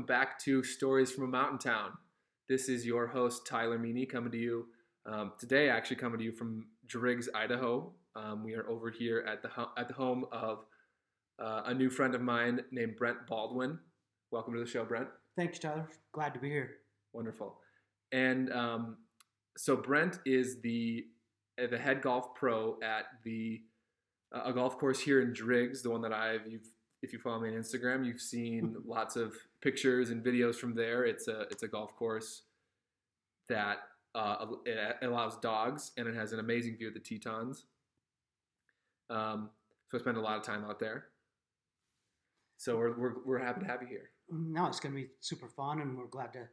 welcome back to Stories from a Mountain Town. This is your host, Tyler Meany, coming to you um, today, actually coming to you from Driggs, Idaho. Um, we are over here at the, ho- at the home of uh, a new friend of mine named Brent Baldwin. Welcome to the show, Brent. Thanks, Tyler. Glad to be here. Wonderful. And um, so Brent is the uh, the head golf pro at the uh, a golf course here in Driggs, the one that I've you've if you follow me on Instagram, you've seen lots of pictures and videos from there. It's a it's a golf course that uh, it allows dogs and it has an amazing view of the Tetons. Um, so I spend a lot of time out there. So we're, we're, we're happy to have you here. No, it's going to be super fun, and we're glad to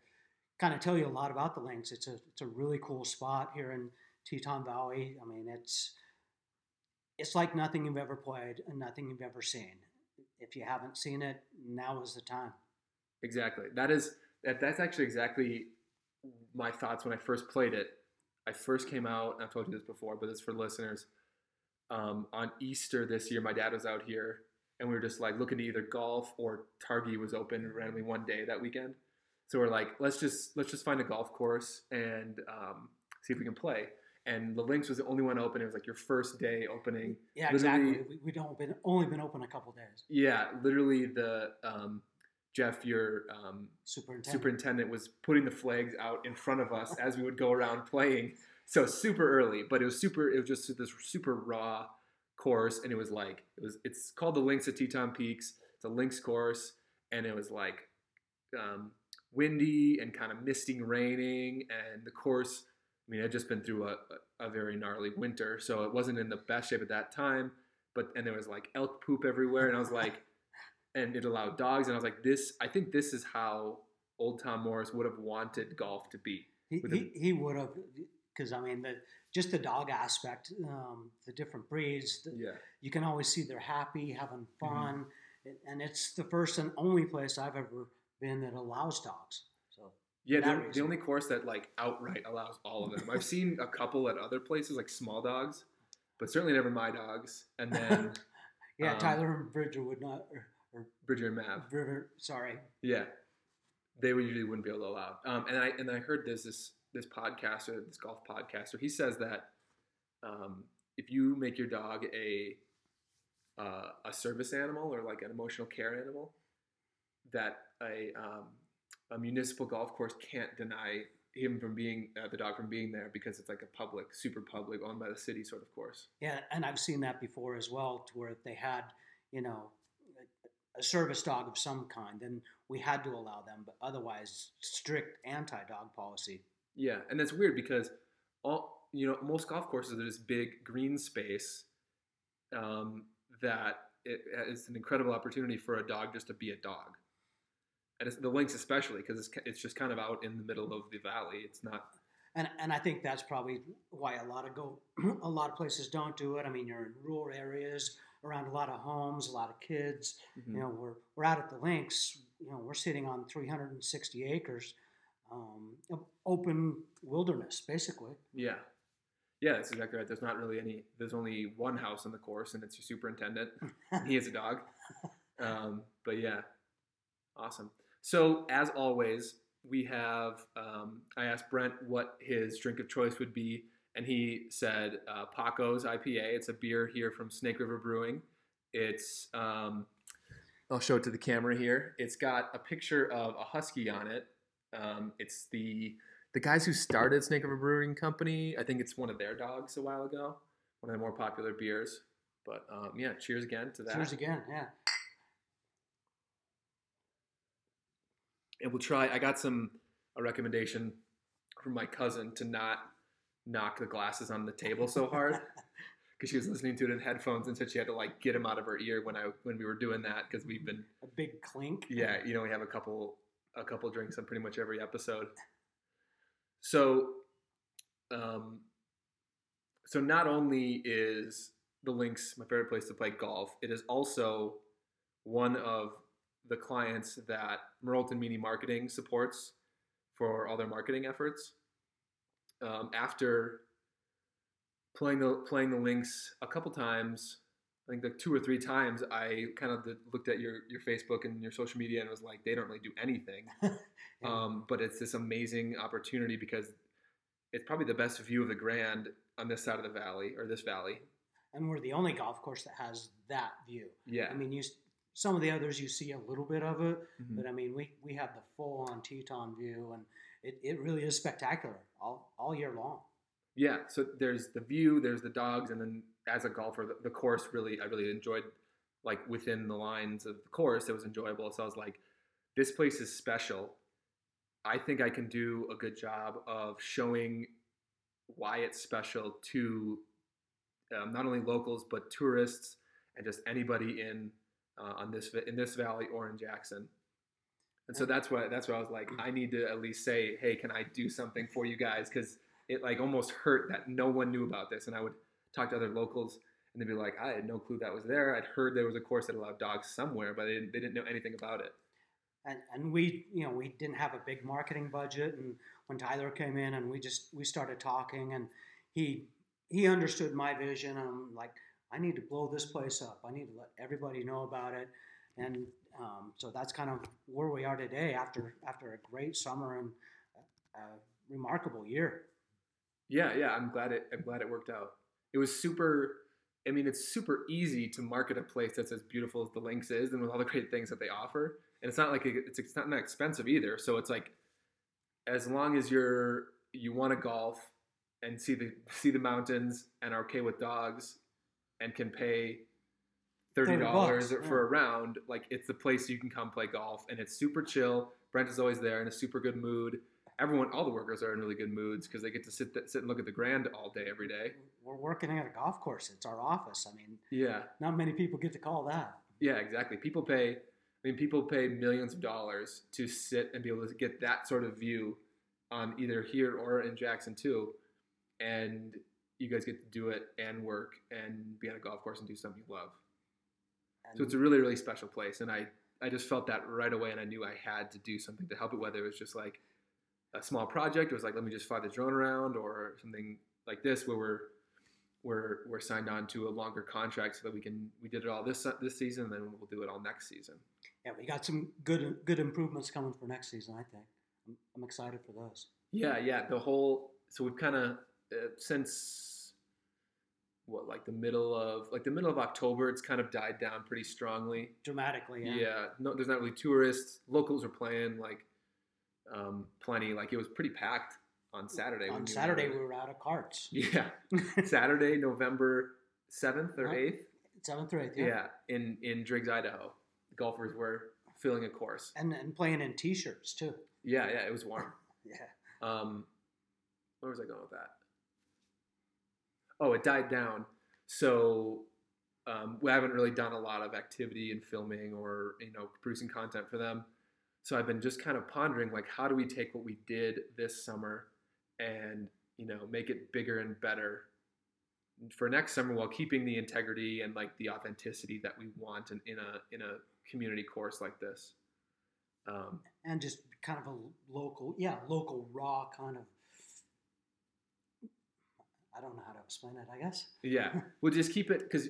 kind of tell you a lot about the links. It's a it's a really cool spot here in Teton Valley. I mean, it's it's like nothing you've ever played and nothing you've ever seen. If you haven't seen it, now is the time. Exactly. That is that. That's actually exactly my thoughts when I first played it. I first came out. I've told you this before, but it's for listeners. Um, on Easter this year, my dad was out here, and we were just like looking to either golf or Targhee was open randomly one day that weekend. So we're like, let's just let's just find a golf course and um, see if we can play. And the links was the only one open. It was like your first day opening. Yeah, literally, exactly. We, would been only been open a couple days. Yeah, literally the um, Jeff, your um, superintendent. superintendent, was putting the flags out in front of us as we would go around playing. So super early, but it was super. It was just this super raw course, and it was like it was. It's called the Links at Teton Peaks. It's a links course, and it was like um, windy and kind of misting, raining, and the course. I mean, it had just been through a, a very gnarly winter, so it wasn't in the best shape at that time. But and there was like elk poop everywhere, and I was like, and it allowed dogs, and I was like, this. I think this is how old Tom Morris would have wanted golf to be. He, he, he would have, because I mean, the just the dog aspect, um, the different breeds. The, yeah. You can always see they're happy, having mm-hmm. fun, mm-hmm. and it's the first and only place I've ever been that allows dogs. So yeah, the, the, only course that like outright allows all of them. I've seen a couple at other places like small dogs, but certainly never my dogs. And then yeah, um, Tyler and Bridger would not. Or, or Bridger and Mav. Bridger, sorry. Yeah, they would usually wouldn't be able to allow. Um, and I and I heard there's this this podcaster, this golf podcaster. He says that um, if you make your dog a uh, a service animal or like an emotional care animal, that a um, a municipal golf course can't deny him from being uh, the dog from being there because it's like a public, super public, owned by the city sort of course. Yeah, and I've seen that before as well, to where they had, you know, a service dog of some kind, then we had to allow them, but otherwise, strict anti-dog policy. Yeah, and that's weird because all you know, most golf courses are this big green space um, that it is an incredible opportunity for a dog just to be a dog and the links especially because it's, it's just kind of out in the middle of the valley. It's not. And, and I think that's probably why a lot of go a lot of places don't do it. I mean, you're in rural areas around a lot of homes, a lot of kids. Mm-hmm. You know, we're we're out at the links. You know, we're sitting on 360 acres, um, open wilderness, basically. Yeah, yeah, that's exactly right. There's not really any. There's only one house on the course, and it's your superintendent. he has a dog. Um, but yeah, awesome. So, as always, we have, um, I asked Brent what his drink of choice would be, and he said uh, Pako's IPA. It's a beer here from Snake River Brewing. It's, um, I'll show it to the camera here. It's got a picture of a husky on it. Um, it's the the guys who started Snake River Brewing Company. I think it's one of their dogs a while ago. One of the more popular beers. But um, yeah, cheers again to that. Cheers again, yeah. and we'll try. I got some a recommendation from my cousin to not knock the glasses on the table so hard because she was listening to it in headphones and said she had to like get them out of her ear when I when we were doing that because we've been a big clink. Yeah, you know we have a couple a couple drinks on pretty much every episode. So, um, so not only is the links my favorite place to play golf, it is also one of the clients that Merleton Meany Marketing supports for all their marketing efforts. Um, after playing the playing the links a couple times, I think like two or three times I kind of looked at your your Facebook and your social media and was like, they don't really do anything. Yeah. Um, but it's this amazing opportunity because it's probably the best view of the Grand on this side of the valley or this valley. and we're the only golf course that has that view. Yeah. I mean, you some of the others you see a little bit of it, Mhm. but I mean, we, we have the full on Teton view, and it, it really is spectacular all all year long. Yeah, so there's the view, there's the dogs, and then as a golfer, the, the course really, I really enjoyed, like within the lines of the course, it was enjoyable. So I was like, this place is special. I think I can do a good job of showing why it's special to um, not only locals but tourists and just anybody in uh, on this in this valley or in Jackson. And so that's why that's why I was like, I need to at least say, hey, can I do something for you guys? Because it like almost hurt that no one knew about this, and I would talk to other locals, and they'd be like, I had no clue that was there. I'd heard there was a course that allowed dogs somewhere, but they didn't, they didn't know anything about it. and and we you know we didn't have a big marketing budget and when tyler came in and we just we started talking and he he understood my vision and I'm like i need to blow this place up i need to let everybody know about it and um, so that's kind of where we are today after after a great summer and a remarkable year Yeah, yeah, I'm glad it. I'm glad it worked out. It was super. I mean, it's super easy to market a place that's as beautiful as the Links is, and with all the great things that they offer. And it's not like it's, it's not that expensive either. So it's like, as long as you're you want to golf and see the see the mountains and are okay with dogs, and can pay thirty dollars bucks, for a round, like it's the place you can come play golf, and it's super chill. Brent is always there in a super good mood everyone, all the workers are in really good moods because they get to sit sit and look at the grand all day, every day. we're working at a golf course it's our office i mean Yeah, not many people get to call that yeah, exactly. People pay. I mean, people pay millions of dollars to sit and be able to get that sort of view on either here or in Jackson too, and you guys get to do it and work and be on a golf course and do something you love. And So it's a really, really special place, and I, I just felt that right away, and I knew I had to do something to help it. Whether it was just like a small project, it was like let me just fly the drone around, or something like this where we're we're we're signed on to a longer contract so that we can we did it all this this season, and then we'll do it all next season. yeah we got some good good improvements coming for next season i think i'm, I'm excited for those Yeah, yeah. The whole so we've kind of uh, since what like the middle of like the middle of October, it's kind of died down pretty strongly. dramatically Yeah, yeah. no, there's not really tourists. Locals are playing like um, plenty. Like it was pretty packed on Saturday. on Saturday we were out of carts. yeah, Saturday, November seventh or eighth. Seventh or eighth, Yeah. yeah. in in Driggs, Idaho, golfers were filling a course. And and playing in t-shirts too. Yeah, yeah, it was warm. Yeah. Um, where was I going with that? Oh, it died down. So um, we haven't really done a lot of activity in filming or you know producing content for them. So I've been just kind of pondering like, how do we take what we did this summer and you know make it bigger and better for next summer while keeping the integrity and like the authenticity that we want in, in a in a community course like this. Um, And just kind of a local, yeah, local raw kind of. I don't know how to explain it. I guess. Yeah, we'll just keep it because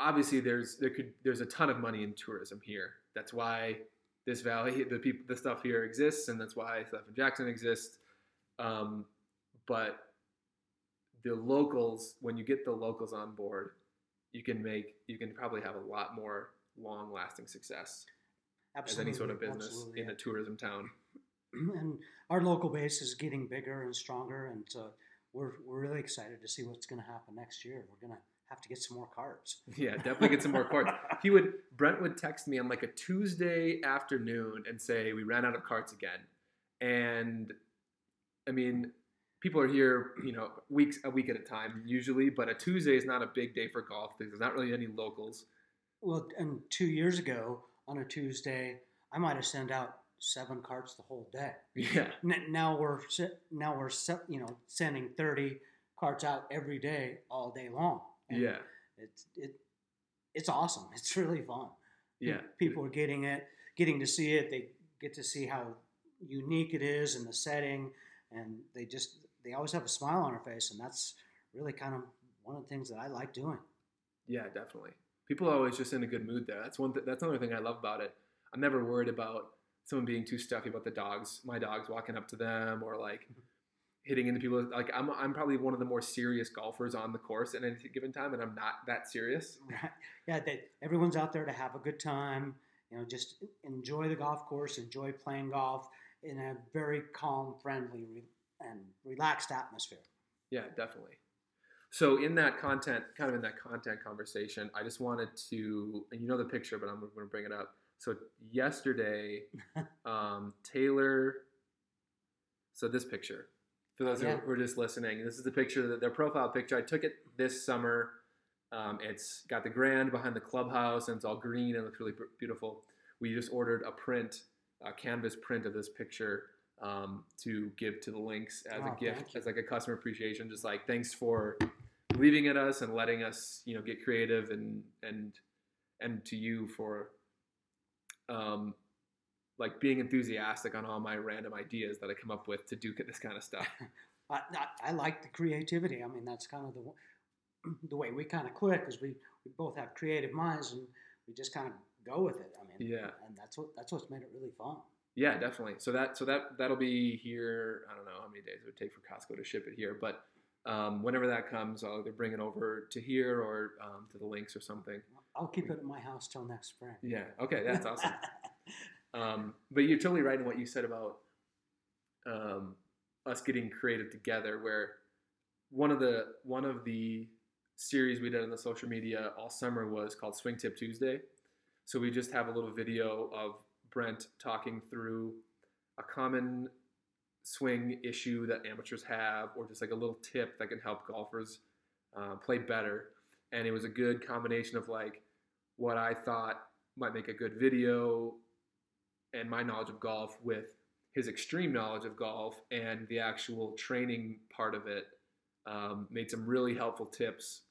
obviously there's there could there's a ton of money in tourism here. That's why this valley, the people, the stuff here exists, and that's why stuff in Jackson exists. Um, but the locals, when you get the locals on board, you can make you can probably have a lot more long lasting success as Absolutely. any sort of business in yeah. a tourism town. and our local base is getting bigger and stronger, and so we're we're really excited to see what's going to happen next year. We're going to have to get some more cards. Yeah, definitely get some more cards. He would Brent would text me on like a Tuesday afternoon and say we ran out of carts again. And I mean, people are here, you know, weeks a week at a time usually, but a Tuesday is not a big day for golf because there's not really any locals. Well, and two years ago on a Tuesday, I might have sent out seven carts the whole day. Yeah. N- Now we're now we're you know sending thirty carts out every day, all day long. And Yeah. it's it it's awesome. It's really fun. Yeah. people are getting it, getting to see it. They get to see how unique it is in the setting, and they just they always have a smile on their face, and that's really kind of one of the things that I like doing. Yeah, definitely. People are always just in a good mood there. That's one. Th- that's another thing I love about it. I'm never worried about someone being too stuffy about the dogs. My dogs walking up to them or like mm-hmm. hitting into people. Like I'm, I'm probably one of the more serious golfers on the course at any given time, and I'm not that serious. Right. Yeah, they, everyone's out there to have a good time. You know, just enjoy the golf course, enjoy playing golf in a very calm, friendly, re- and relaxed atmosphere. Yeah, definitely. So in that content, kind of in that content conversation, I just wanted to, and you know the picture, but I'm going to bring it up. So yesterday, um, Taylor. So this picture, for those Yeah. who are just listening, this is the picture, their profile picture. I took it this summer. Um, it's got the grand behind the clubhouse, and it's all green and looks really beautiful. We just ordered a print, a canvas print of this picture um, to give to the links as Oh, a gift, as like a customer appreciation. Just like thanks for believing in us and letting us, you know, get creative and and and to you for um, like being enthusiastic on all my random ideas that I come up with to do this kind of stuff. I, I, I like the creativity. I mean, that's kind of the the way we kind of click, because we, we both have creative minds, and we just kind of go with it. I mean, Yeah. and that's what that's what's made it really fun. Yeah, definitely. So that so that that'll be here. I don't know how many days it would take for Costco to ship it here, but um, whenever that comes, I'll either bring it over to here or um, to the links or something. I'll keep it at my house till next spring. Yeah. Okay, that's awesome. Um, but you're totally right in what you said about um, us getting creative together. Where one of the one of the series we did on the social media all summer was called Swing Tip Tuesday. So we just have a little video of Brent talking through a common swing issue that amateurs have, or just like a little tip that can help golfers uh, play better. And it was a good combination of like what I thought might make a good video and my knowledge of golf with his extreme knowledge of golf and the actual training part of it um, made some really helpful tips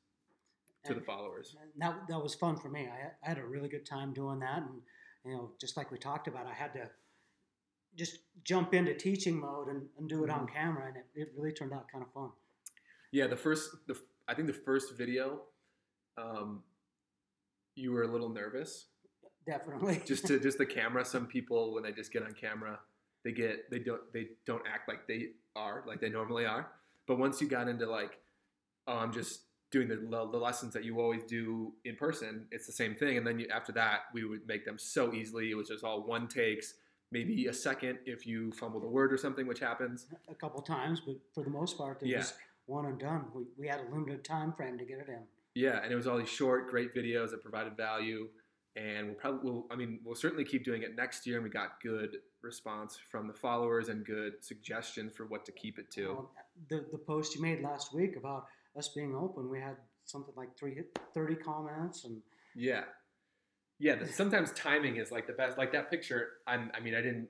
to the followers. That, that was fun for me. I, had- I had a really good time doing that, and you know, just like we talked about, I had to just jump into teaching mode and, and do it on camera, and it, it really turned out kind of fun. Yeah, the first, the I think the first video, um, you were a little nervous Definitely. just to just the camera. Some people when they just get on camera, they get they don't they don't act like they are like they normally are. But once you got into like, oh, I'm just doing the the lessons that you always do in person, it's the same thing. And then you, after that, we would make them so easily. It was just all one takes, maybe a second if you fumbled a word or something, which happens. a couple times, but for the most part, it Yeah. was one and done. We, we had a limited time frame to get it in. Yeah, and it was all these short, great videos that provided value. And we'll probably, we'll, I mean, we'll certainly keep doing it next year. And we got good response from the followers and good suggestions for what to keep it to. Um, the, the post you made last week about us being open, we had something like three, 30 comments, and Yeah, yeah. the- Sometimes timing is like the best. Like that picture. I'm, I mean, I didn't.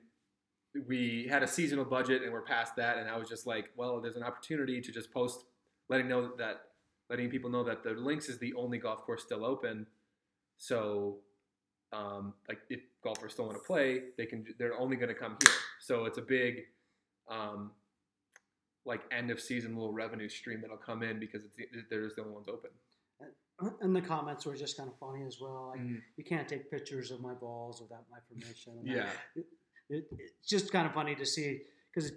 We had a seasonal budget and we're past that, and I was just like, well, there's an opportunity to just post, letting know that, letting people know that the links is the only golf course still open. So, um, like if golfers still want to play, they can. They're only going to come here. So it's a big, um, like end of season little revenue stream that'll come in because it's there's the only ones open. and the comments were just kind of funny as well. Like, Mhm. you can't take pictures of my balls without my permission. Yeah. it, it, it's just kind of funny to see because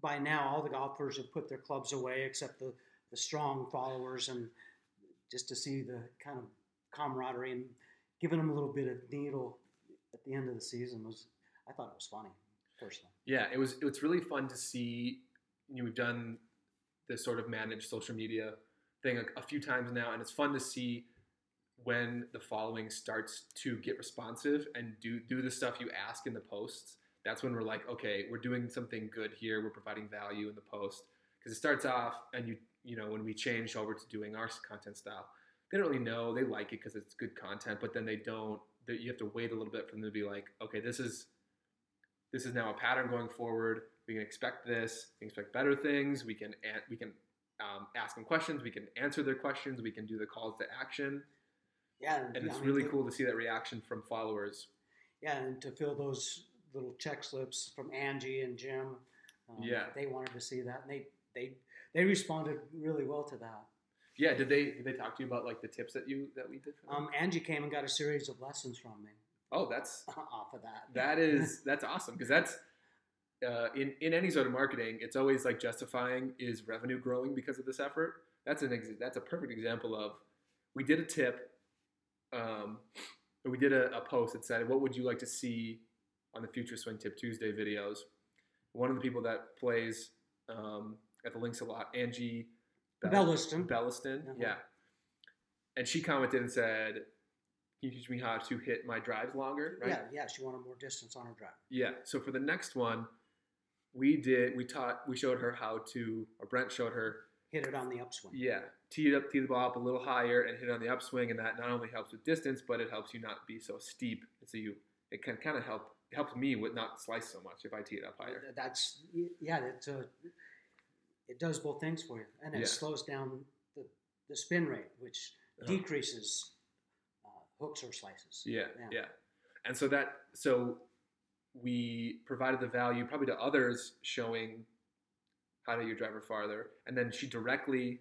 by now all the golfers have put their clubs away except the, the strong followers and just to see the kind of camaraderie and giving them a little bit of needle at the end of the season was I thought it was funny personally. Yeah, it was. It's really fun to see. You know, we've done this sort of managed social media thing a, a few times now, and it's fun to see when the following starts to get responsive and do do the stuff you ask in the posts. That's when we're like, okay, we're doing something good here. We're providing value in the post because it starts off, and you you know when we change over to doing our content style, they don't really know they like it because it's good content, but then they don't. They, you have to wait a little bit for them to be like, okay, this is this is now a pattern going forward. We can expect this. We can expect better things. We can we can um, ask them questions. We can answer their questions. We can do the calls to action, Yeah, and it's really cool to see that reaction from followers. Yeah, and to fill those little check slips from Angie and Jim. Um, Yeah. they wanted to see that, and they they they responded really well to that. Yeah. Did they did they talk to you about like the tips that you that we did? For them? Um, Angie came and got a series of lessons from me oh, that's off of that. that is that's awesome because that's uh, in in any sort of marketing, it's always like justifying is revenue growing because of this effort. That's an ex- that's a perfect example of we did a tip, um, we did a, a post that said, "What would you like to see on the future Swing Tip Tuesday videos?" One of the people that plays um, at the links a lot, Angie Bell- Belliston. Belliston, Uh-huh. yeah, and she commented and said, "Can you teach me how to hit my drives longer?" Right? Yeah, yeah. She wanted more distance on her drive. Yeah. So for the next one, we did we taught we showed her how to or Brent showed her Hit it on the upswing. yeah tee it up tee the ball up a little higher and hit it on the upswing and that not only helps with distance but it helps you not be so steep so you it can kind of help it helps me with not slice so much if I tee it up higher. That's yeah. It's a, it does both things for you, and it Yeah. slows down the, the spin rate, which Uh-huh. decreases uh, hooks or slices. Yeah, Yeah. yeah. And so that so we provided the value probably to others showing how to your driver farther. And then she directly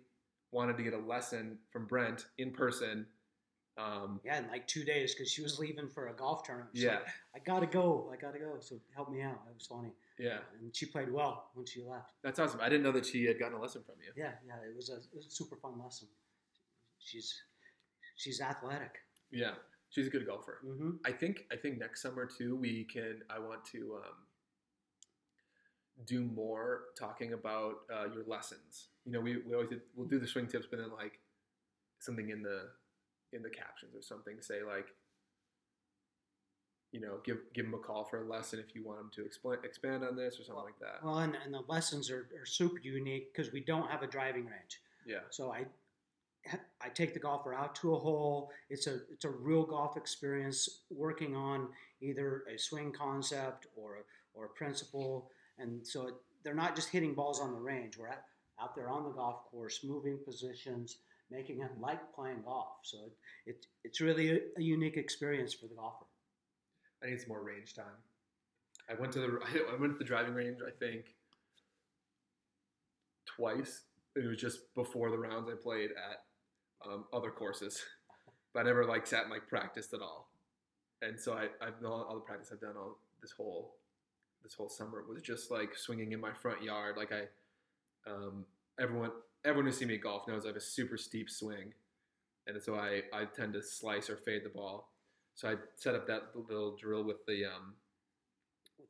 wanted to get a lesson from Brent in person. Um, Yeah, in like two days because she was leaving for a golf tournament. She's yeah, like, I gotta go. I gotta go. So help me out. It was funny, yeah. and she played well when she left. That's awesome. I didn't know that she had gotten a lesson from you. Yeah, yeah. It was a, it was a super fun lesson. She's she's athletic. Yeah, she's a good golfer. Mm-hmm. I think I think next summer too we can. I want to um, do more talking about uh, your lessons. You know, we, we always did, we'll do the swing tips, but then like something in the in the captions or something. Say like, you know, give give them a call for a lesson if you want them to explain expand on this or something like that. Well, and, and the lessons are, are super unique because we don't have a driving range. Yeah, So I I take the golfer out to a hole. It's a it's a real golf experience working on either a swing concept or a, or a principle, and so it, they're not just hitting balls on the range. We're out, out there on the golf course, moving positions, making it like playing golf. So it, it it's really a, a unique experience for the golfer. I need some more range time. I went to the I went to the driving range. I think twice. It was just before the rounds I played at um, other courses, but I never like sat and like practiced at all. And so I I've all, all the practice I've done all this whole this whole summer was just like swinging in my front yard. Like I um, everyone everyone who's seen me golf knows I have a super steep swing, and so I I tend to slice or fade the ball. So I set up that little drill with the um,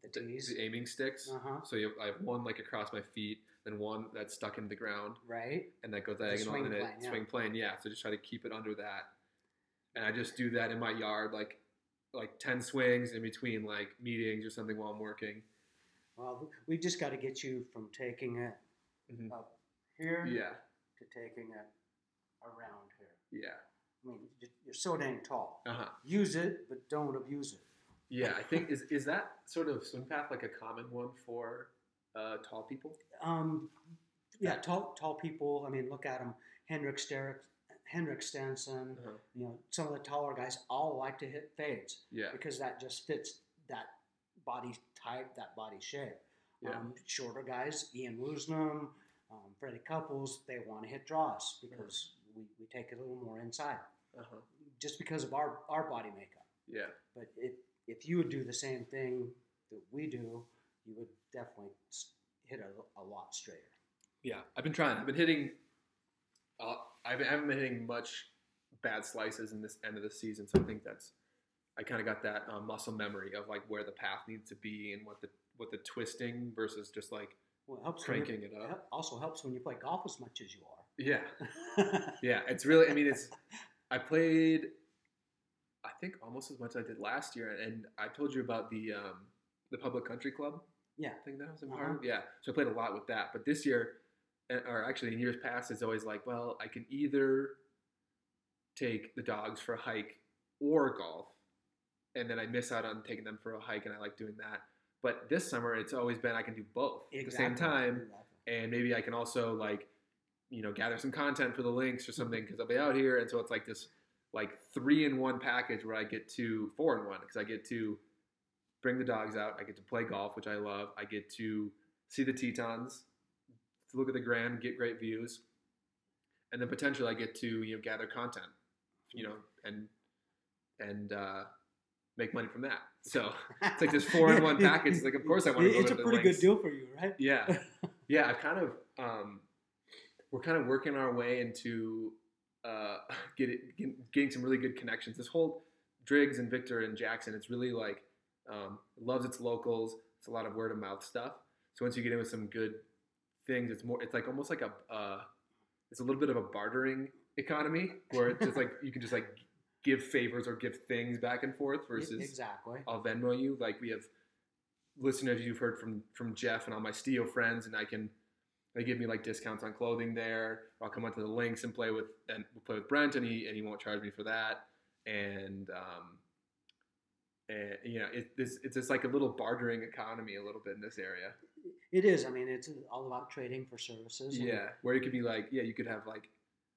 With the the, the aiming sticks. uh huh, So you I have one like across my feet, then one that's stuck into the ground, right? and that goes diagonal, and it yeah. swing plane. Yeah. So just try to keep it under that, and I just do that in my yard, like like ten swings in between like meetings or something while I'm working. Well, we just got to get you from taking it Mhm. up here Yeah, to taking it around here. yeah, I mean, you- you're so dang tall. uh huh. Use it, but don't abuse it. Yeah, I think is is that sort of swim path like a common one for uh, tall people? Um, yeah, tall tall people. I mean, look at them. Henrik Sterrick, Henrik Stenson. Uh-huh. You know, some of the taller guys all like to hit fades Yeah, because that just fits that body type, that body shape. Yeah. Um, shorter guys, Ian Woosnam, um, Freddie Couples, they want to hit draws because we, we take it a little more inside, uh huh. just because of our, our body makeup. Yeah, But if, if you would do the same thing that we do, you would definitely hit a, a lot straighter. yeah. I've been trying. I've been hitting. Uh, I haven't been hitting much bad slices in this end of the season, so I think that's. I kind of got that um, muscle memory of like where the path needs to be and what the what the twisting versus just like Well, it helps cranking it up. also helps when you play golf as much as you are. yeah. Yeah. It's really. I mean, it's. I played. I think almost as much as I did last year, and I told you about the um, the public country club. Yeah. thing that I was in Uh-huh. part of. Yeah, so I played a lot with that. But this year, or actually in years past, it's always like, well, I can either take the dogs for a hike or golf, and then I miss out on taking them for a hike, and I like doing that. But this summer, it's always been I can do both at the same time, Exactly. and maybe I can also like, you know, gather some content for the links or something because I'll be out here, and so it's like this like three in one package where I get to four in one because I get to bring the dogs out, I get to play golf, which I love, I get to see the Tetons, to look at the Grand, get great views, and then potentially I get to you know gather content, you know, and and uh, make money from that. So it's like this four in one package. It's like of course I want to. It's a pretty good deal for you, right? Yeah, yeah. I've kind of um, we're kind of working our way into uh, getting getting some really good connections. This whole Driggs and Victor and Jackson, it's really like um, loves its locals. It's a lot of word of mouth stuff. So once you get in with some good things, it's more. It's like almost like a. Uh, it's a little bit of a bartering economy where it's just like you can just like give favors or give things back and forth versus exactly. I'll Venmo you. Like we have listeners you've heard from from Jeff and all my Steel friends, and I can they give me like discounts on clothing there. I'll come onto the links and play with and play with Brent, and he and he won't charge me for that. And um, and you know, it, it's it's just like a little bartering economy a little bit in this area. It is. I mean, it's all about trading for services. Yeah, where it could be like, yeah, you could have like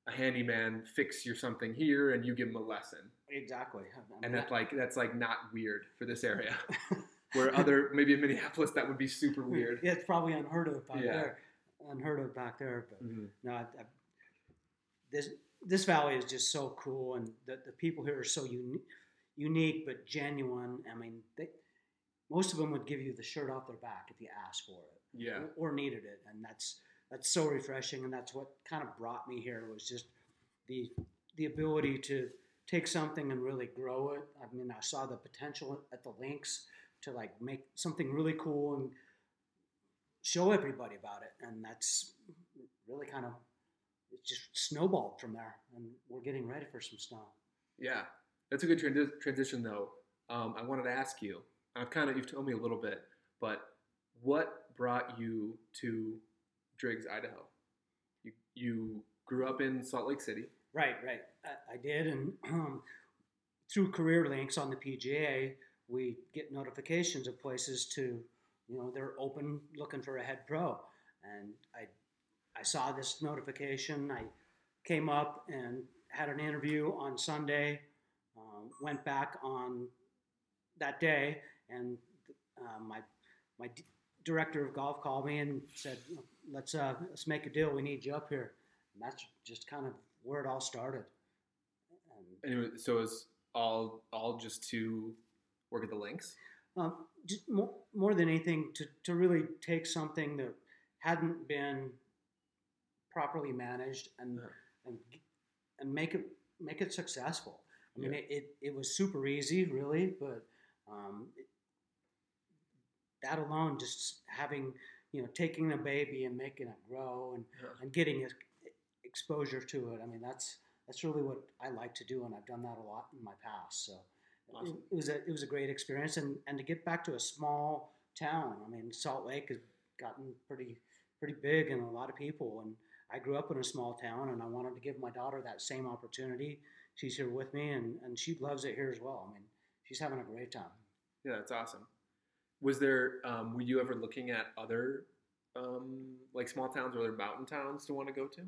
a handyman fix your something here, and you give him a lesson. Exactly. I mean, and that's like that's like not weird for this area. where other maybe in Minneapolis that would be super weird. Yeah, it's probably unheard of back yeah. there. Unheard of back there, but mm-hmm. no, I, I, this this valley is just so cool, and the, the people here are so uni- unique but genuine. I mean, they, most of them would give you the shirt off their back if you asked for it, yeah, or, or needed it, and that's that's so refreshing, and that's what kind of brought me here was just the the ability to take something and really grow it. I mean, I saw the potential at the links to like make something really cool and show everybody about it, and that's really kind of it just snowballed from there, and we're getting ready for some snow. Yeah, that's a good trans- transition, though. Um, I wanted to ask you. I've kind of you've told me a little bit, but what brought you to Driggs, Idaho? You you grew up in Salt Lake City. Right, right. I, I did, and um, through career links on the PGA, we get notifications of places to, you know, they're open looking for a head pro, and I I saw this notification. I came up and had an interview on Sunday. Uh, went back on that day, and uh, my my director of golf called me and said, "Let's uh, let's make a deal. We need you up here." And that's just kind of where it all started. And anyway, so it's all all just to work at the links. Um, just more, more than anything, to, to really take something that hadn't been properly managed and yeah. and and make it make it successful. I mean, yeah. it, it, it, was super easy, really, but um, it, that alone, just having you know, taking a baby and making it grow and yeah. and getting exposure to it. I mean, that's that's really what I like to do, and I've done that a lot in my past. So awesome. it, it was a it was a great experience, and and to get back to a small town. I mean, Salt Lake has gotten pretty pretty big and a lot of people and I grew up in a small town and I wanted to give my daughter that same opportunity. She's here with me and, and she loves it here as well. I mean, she's having a great time. Yeah, that's awesome. Was there, um, were you ever looking at other um, like small towns or other mountain towns to want to go to?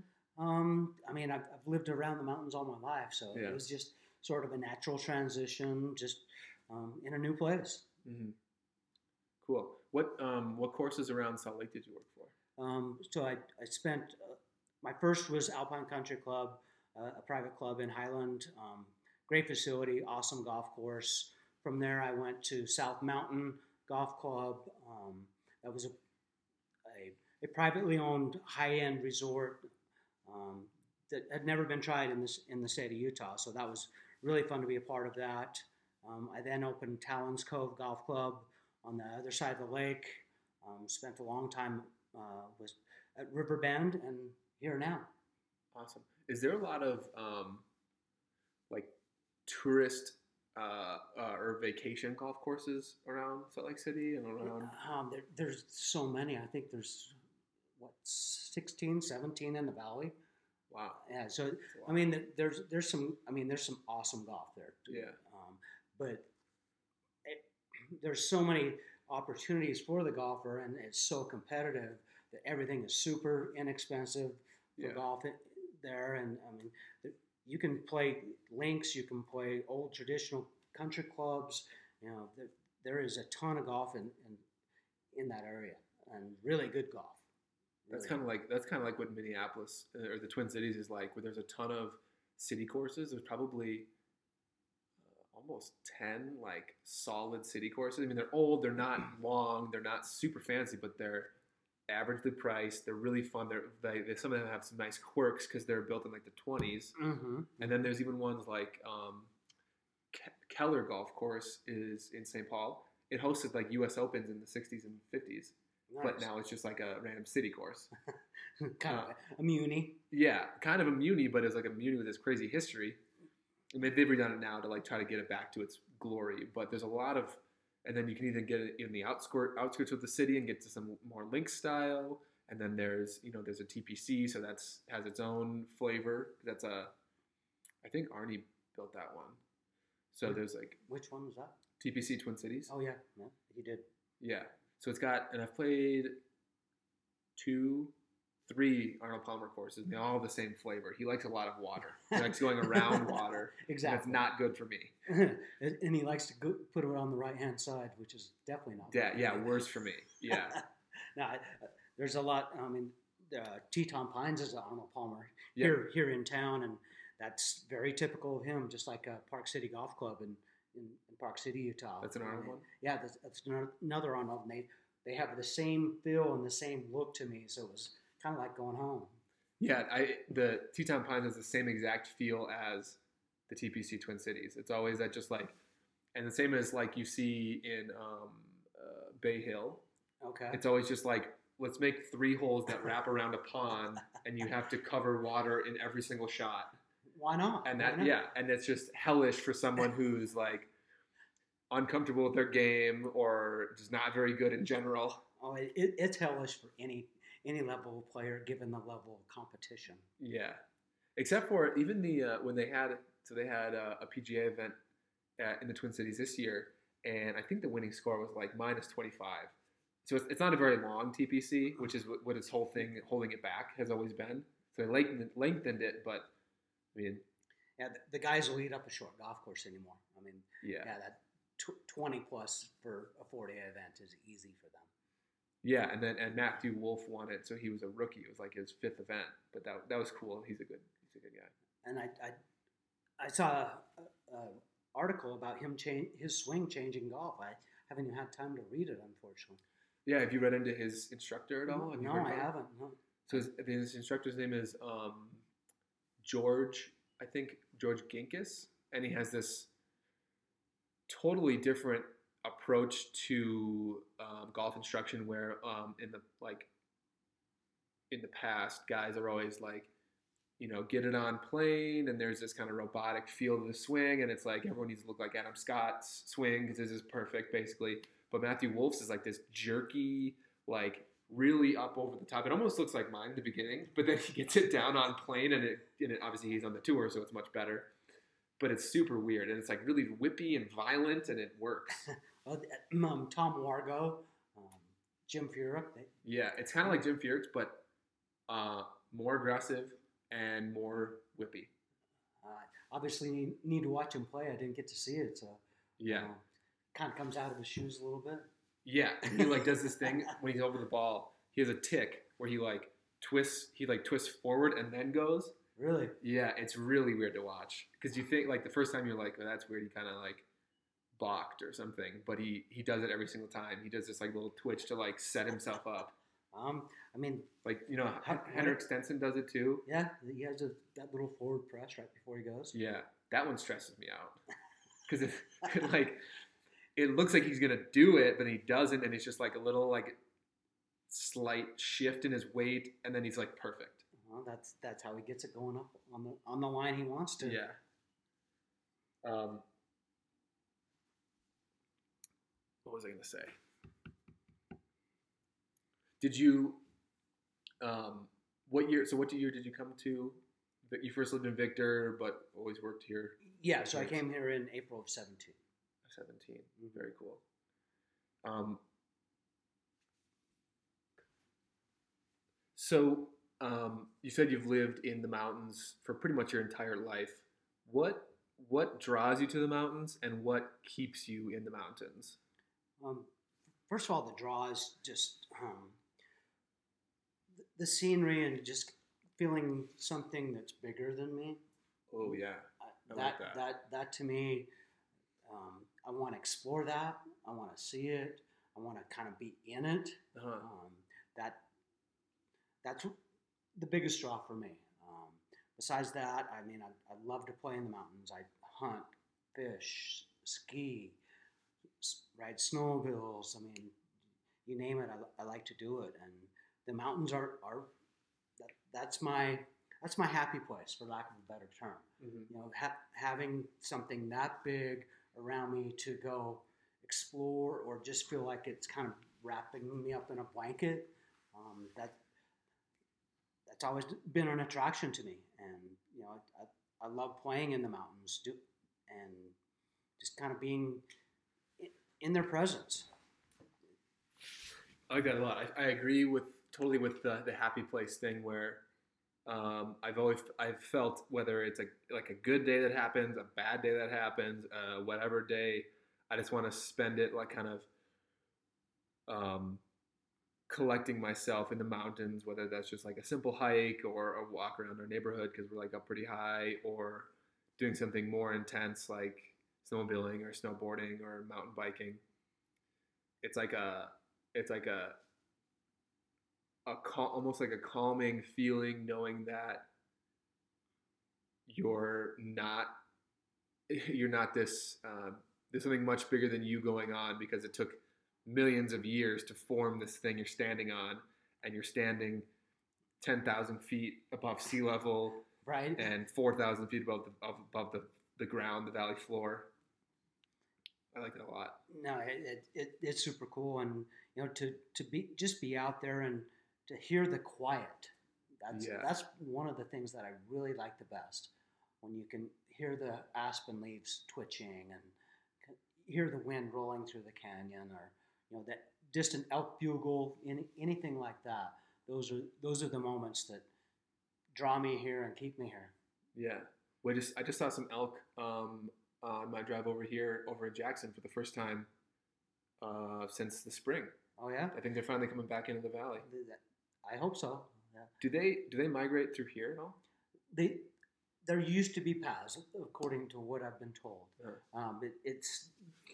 Um, I mean, I've, I've, lived around the mountains all my life, so yeah. it was just sort of a natural transition, just um, in a new place. Mm-hmm. Cool. What um, what courses around Salt Lake did you work for? Um, so I, I spent uh, my first was Alpine Country Club, uh, a private club in Highland. Um, great facility, awesome golf course. From there, I went to South Mountain Golf Club. Um, that was a, a, a, privately owned high-end resort um, that had never been tried in this in the state of Utah. So that was really fun to be a part of that. Um, I then opened Talons Cove Golf Club on the other side of the lake. Um, spent a long time uh, with at Riverbend and here now. Awesome. Is there a lot of um, like tourist uh, uh, or vacation golf courses around Salt Lake City and around? Um, there, there's so many. I think there's what 16, 17 in the valley. Wow. Yeah. So I mean, there's there's some. I mean, there's some awesome golf there. Too. Yeah. Um, but it, there's so many opportunities for the golfer, and it's so competitive that everything is super inexpensive for yeah. golf there. And I mean, you can play links, you can play old traditional country clubs. You know, there, there is a ton of golf in, in, in that area and really good golf. That's kind of like that's kind of like what Minneapolis uh, or the Twin Cities is like, where there's a ton of city courses. There's probably uh, almost ten like solid city courses. I mean, they're old, they're not long, they're not super fancy, but they're averagely priced. They're really fun. They're they, they some of them have some nice quirks because they're built in like the 20s. Mm-hmm. And then there's even ones like um, Ke- Keller Golf Course is in St. Paul. It hosted like U.S. Opens in the 60s and 50s, but now it's just like a random city course. kind uh, of a muni. Yeah, kind of a muni, but it's like a muni with this crazy history. And they- they've redone it now to like try to get it back to its glory. But there's a lot of, and then you can either get it in the outskirt, outskirts of the city and get to some more link style. And then there's you know there's a TPC, so that's has its own flavor. That's a, I think Arnie built that one. So hmm. there's like Which one was that? TPC Twin Cities. Oh yeah, yeah, he did. Yeah. So it's got, and I've played two, three Arnold Palmer courses, and they all have the same flavor. He likes a lot of water. He likes going around water. Exactly. That's not good for me. and he likes to go, put it on the right hand side, which is definitely not. Yeah, good. yeah, worse for me. Yeah. now, I- there's a lot. I mean, uh, Teton Pines is an Arnold Palmer Yeah. here here in town, and that's very typical of him. Just like uh, Park City Golf Club in, in, in Park City, Utah. That's an Arnold And- one? Yeah, that's, that's another Arnold. And they they have the same feel and the same look to me, so it was kind of like going home. Yeah, I the Teton Pines has the same exact feel as the TPC Twin Cities. It's always that just like, and the same as like you see in um, uh, Bay Hill. Okay. It's always just like let's make three holes that wrap around a pond, and you have to cover water in every single shot. Why not? and that not? yeah and it's just hellish for someone who's like uncomfortable with their game or just not very good in general Oh, it, it, it's hellish for any any level of player, given the level of competition. yeah except for even the uh, when they had so they had uh, a pga event at, in the twin cities this year and i think the winning score was like minus 25 so it's, it's not a very long tpc which is what, what its whole thing holding it back has always been so they lengthened, lengthened it but i mean Yeah, the, the guys will eat up a short golf course anymore. I mean, yeah yeah, that tw- twenty plus for a four day event is easy for them. Yeah, and then and Matthew Wolff won it, so he was a rookie. It was like his fifth event, but that that was cool. He's a good he's a good guy. And I I, I saw a, a, a article about him change his swing changing golf. I haven't even had time to read it, unfortunately. Yeah, have you read into his instructor at all? Have no, I haven't. No. So his, his instructor's name is um, George, I think George Gankas, and he has this totally different approach to um, golf instruction. Where um, in the like in the past, guys are always like, you know, get it on plane, and there's this kind of robotic feel to the swing, and it's like everyone needs to look like Adam Scott's swing because this is perfect, basically. But Matthew Wolff's is like this jerky, like really up over the top. It almost looks like mine in the beginning, but then he gets it down on plane, and it, and it obviously he's on the tour, so it's much better. But it's super weird, and it's like really whippy and violent, and it works. Well, um, Tom Wargo, um, Jim Furyk. They, yeah, it's kind of like Jim Furyk's, but uh, more aggressive and more whippy. uh, obviously need, need to watch him play. I didn't get to see it, so Yeah, kind of comes out of his shoes a little bit. yeah. And he like does this thing when he's over the ball. He has a tick where he like twists. He like twists forward and then goes. Really, Yeah, it's really weird to watch because you think like the first time you're like, oh, that's weird. He kind of like balked or something, but he he does it every single time. He does this like little twitch to like set himself up. um, I mean, Like you know, How- Henrik Stenson does it too. yeah, he has a, that little forward press right before he goes. Yeah, that one stresses me out because it, it like it looks like he's gonna do it, but he doesn't, and it's just like a little like slight shift in his weight, and then he's like perfect. Well, that's that's how he gets it going up on the on the line he wants to. Yeah. Um, what was I going to say? Did you, um, what year? So what year did you come to? You first lived in Victor, but always worked here. Yeah, so I came here in April of 17. 17. Very cool. Um, so um, you said you've lived in the mountains for pretty much your entire life. What what draws you to the mountains, and what keeps you in the mountains? Um, first of all, the draw is just um, the scenery and just feeling something that's bigger than me. Oh yeah, I- I that, like that. that that to me, um, I want to explore that. I want to see it. I want to kind of be in it. uh-huh. Um, that that's the biggest draw for me. Um, besides that, I mean, I, I love to play in the mountains. I hunt, fish, ski, ride snowmobiles. I mean, you name it, I, I like to do it. And the mountains are are that, that's my that's my happy place, for lack of a better term Mhm. you know, ha- having something that big around me to go explore or just feel like it's kind of wrapping me up in a blanket, um, that that's always been an attraction to me. And you know, I, I love playing in the mountains do, and just kind of being i- in their presence. I like that a lot. I, I agree with totally with the, the happy place thing where um, I've always I've felt whether it's a like a good day that happens, a bad day that happens, uh, whatever day, I just want to spend it like kind of um, collecting myself in the mountains, whether that's just like a simple hike or a walk around our neighborhood because we're like up pretty high, or doing something more intense like snowmobiling or snowboarding or mountain biking. It's like a it's like a a cal- almost like a calming feeling knowing that you're not you're not this uh, there's something much bigger than you going on because it took millions of years to form this thing you're standing on and you're standing 10,000 feet above sea level Right? and 4,000 feet above the, above- above the, the ground, the valley floor. I like it a lot. no, it, it, it, it's super cool, and you know, to to be just be out there and to hear the quiet. That's Yeah. that's one of the things that I really like the best when you can hear the aspen leaves twitching and hear the wind rolling through the canyon, or you know that distant elk bugle, any, anything like that. Those are those are the moments that draw me here and keep me here. Yeah. We just I just saw some elk um, on my drive over here over in Jackson for the first time uh, since the spring. Oh yeah, I think they're finally coming back into the valley. I hope so. Yeah. Do they do they migrate through here at all? they there used to be paths, according to what I've been told. Uh. Um, it, it's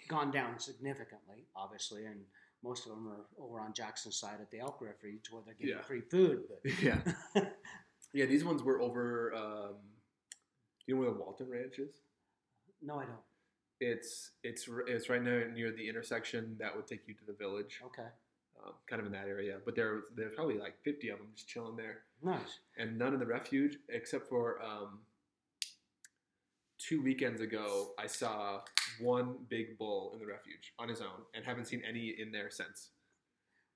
gone down significantly, obviously, and most of them are over on Jackson's side at the elk refuge where they're getting Yeah. free food. yeah. Yeah, these ones were over. Um, do you know where the Walton Ranch is? No, I don't. It's it's it's right now near the intersection that would take you to the village, Okay, um, kind of in that area. But there there's probably like 50 of them just chilling there, nice. and none in the refuge except for um, two weekends ago. I saw one big bull in the refuge on his own, and haven't seen any in there since.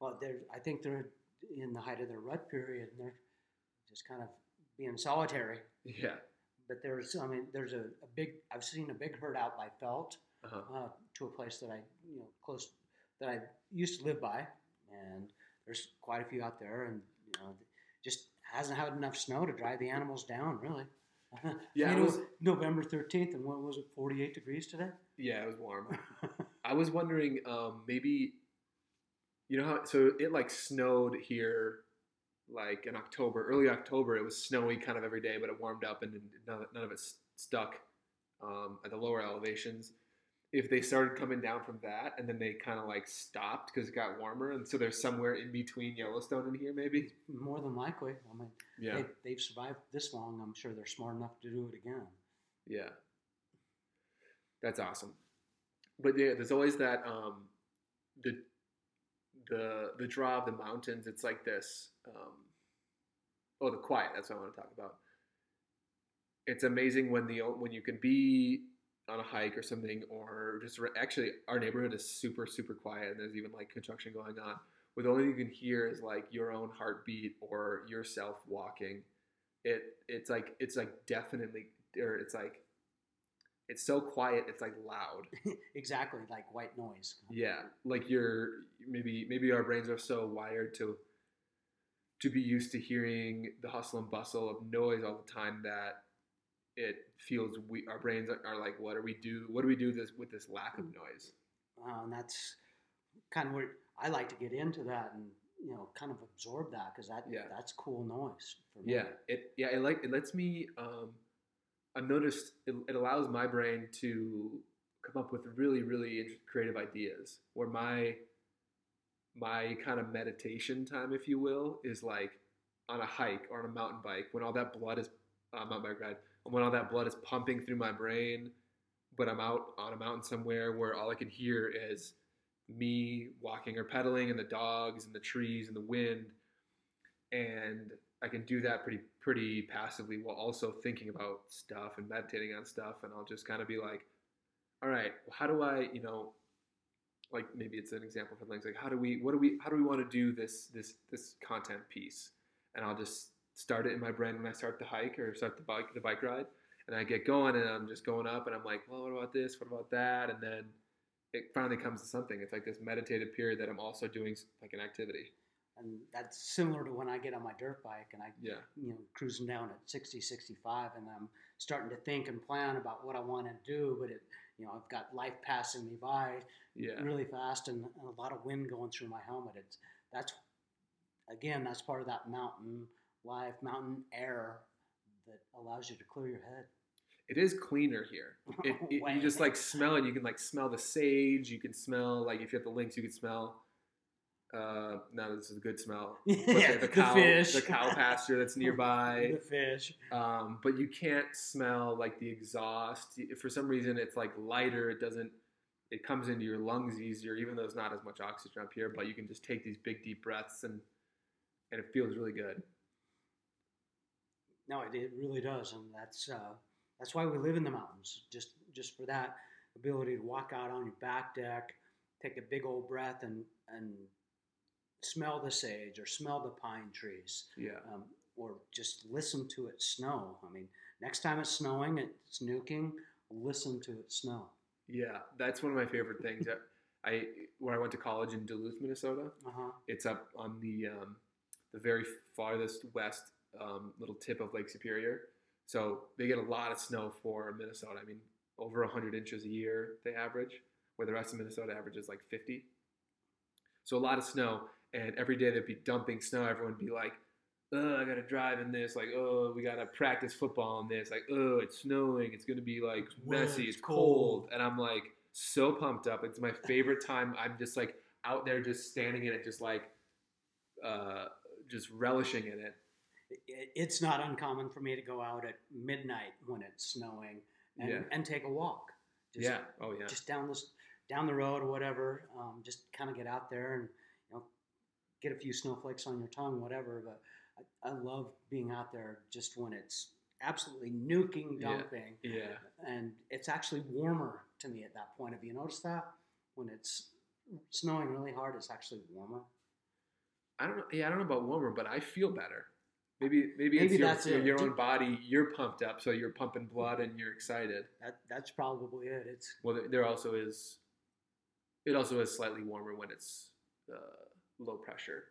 Well, they're I think they're in the height of their rut period, and they're just kind of being solitary. Yeah. But there's, I mean, there's a, a big. I've seen a big herd out by Felt. Uh-huh. uh, to a place that I, you know, close that I used to live by, and there's quite a few out there, and you know, just hasn't had enough snow to drive the animals down, really. Yeah, I it mean, was- November thirteenth, and what was it, forty-eight degrees today? Yeah, it was warm. I was wondering, um, maybe, you know how so it like snowed here, like in October, early October. It was snowy kind of every day, but it warmed up and none, none of it stuck um, at the lower elevations. If they started coming down from that and then they kind of like stopped because it got warmer, and so there's somewhere in between Yellowstone and here, maybe. More than likely. I mean, Yeah, they, they've survived this long. I'm sure they're smart enough to do it again. yeah, that's awesome. But yeah, there's always that um, the the the draw of the mountains. It's like this. Um, oh, the quiet. That's what I want to talk about. It's amazing when the when you can be on a hike or something, or just re- actually our neighborhood is super super quiet, and there's even like construction going on. Where the only thing you can hear is like your own heartbeat or yourself walking. It it's like it's like definitely or it's like it's so quiet. It's like loud. exactly, like white noise. Yeah, like you're maybe maybe our brains are so wired to to be used to hearing the hustle and bustle of noise all the time that it feels we our brains are, are like what do we do what do we do this with this lack of noise Uh, and that's kind of where I like to get into that and you know kind of absorb that because that Yeah. that's cool noise. For me. Yeah, it yeah it like it lets me. Um, I've noticed it, it allows my brain to come up with really really creative ideas. Where my my kind of meditation time, if you will, is like on a hike or on a mountain bike when all that blood is uh, mountain bike ride when all that blood is pumping through my brain, but I'm out on a mountain somewhere where all I can hear is me walking or pedaling and the dogs and the trees and the wind. And I can do that pretty pretty passively while also thinking about stuff and meditating on stuff. And I'll just kind of be like all right how do I you know like maybe it's an example for things like how do we what do we how do we want to do this this this content piece? And I'll just start it in my brain when I start the hike or start the bike the bike ride. And I get going and I'm just going up and I'm like well what about this? What about that? And then it finally comes to something. It's like this meditative period that I'm also doing like an activity. And that's similar to when I get on my dirt bike and I yeah. you know cruising down at 60 65 and i'm starting to think and plan about what i want to do but it you know i've got life passing me by yeah really fast and, and a lot of wind going through my helmet it's that's again that's part of that mountain life mountain air that allows you to clear your head it is cleaner here. It, it- you just like smell it. You can like smell the sage. You can smell like if you have the links, you can smell. Uh, no, this is a good smell. Yeah, the, the cow, fish the cow pasture that's nearby. the fish Um, but you can't smell like the exhaust. For some reason, it's like lighter. It doesn't. It comes into your lungs easier, even though there's not as much oxygen up here. But you can just take these big deep breaths and and it feels really good. No, it, it really does, and that's uh, that's why we live in the mountains. Just just for that ability to walk out on your back deck, take a big old breath, and and smell the sage or smell the pine trees, Yeah. um, or just listen to it snow. I mean, next time it's snowing, it's nuking. Listen to it snow. Yeah, that's one of my favorite things. I where I went to college in Duluth, Minnesota. Uh huh. It's up on the um, the very farthest west um, little tip of Lake Superior. So they get a lot of snow for Minnesota. I mean, over 100 inches a year they average, where the rest of Minnesota averages like 50. So a lot of snow, and every day they'd be dumping snow. Everyone would be like, "Oh, I gotta drive in this." Like, "Oh, we gotta practice football in this." Like, "Oh, it's snowing. It's gonna be like messy. it's It's cold." cold. And I'm like so pumped up. It's my favorite time. I'm just like out there, just standing in it, just like, uh, just relishing in it. It, it's not uncommon for me to go out at midnight when it's snowing and, Yeah. and take a walk. Just, yeah. Oh yeah. just down this down the road or whatever. Um, just kind of get out there and get a few snowflakes on your tongue, whatever. But I, I love being out there just when it's absolutely nuking, dumping, yeah. and it's actually warmer to me at that point. Have you noticed that when it's snowing really hard, it's actually warmer? I don't know. Yeah, I don't know about warmer, but I feel better. Maybe maybe, Maybe it's your, it. your own body. You're pumped up, so you're pumping blood and you're excited. That that's probably it. It's Well, there- there also is. It also is slightly warmer when it's uh, low pressure.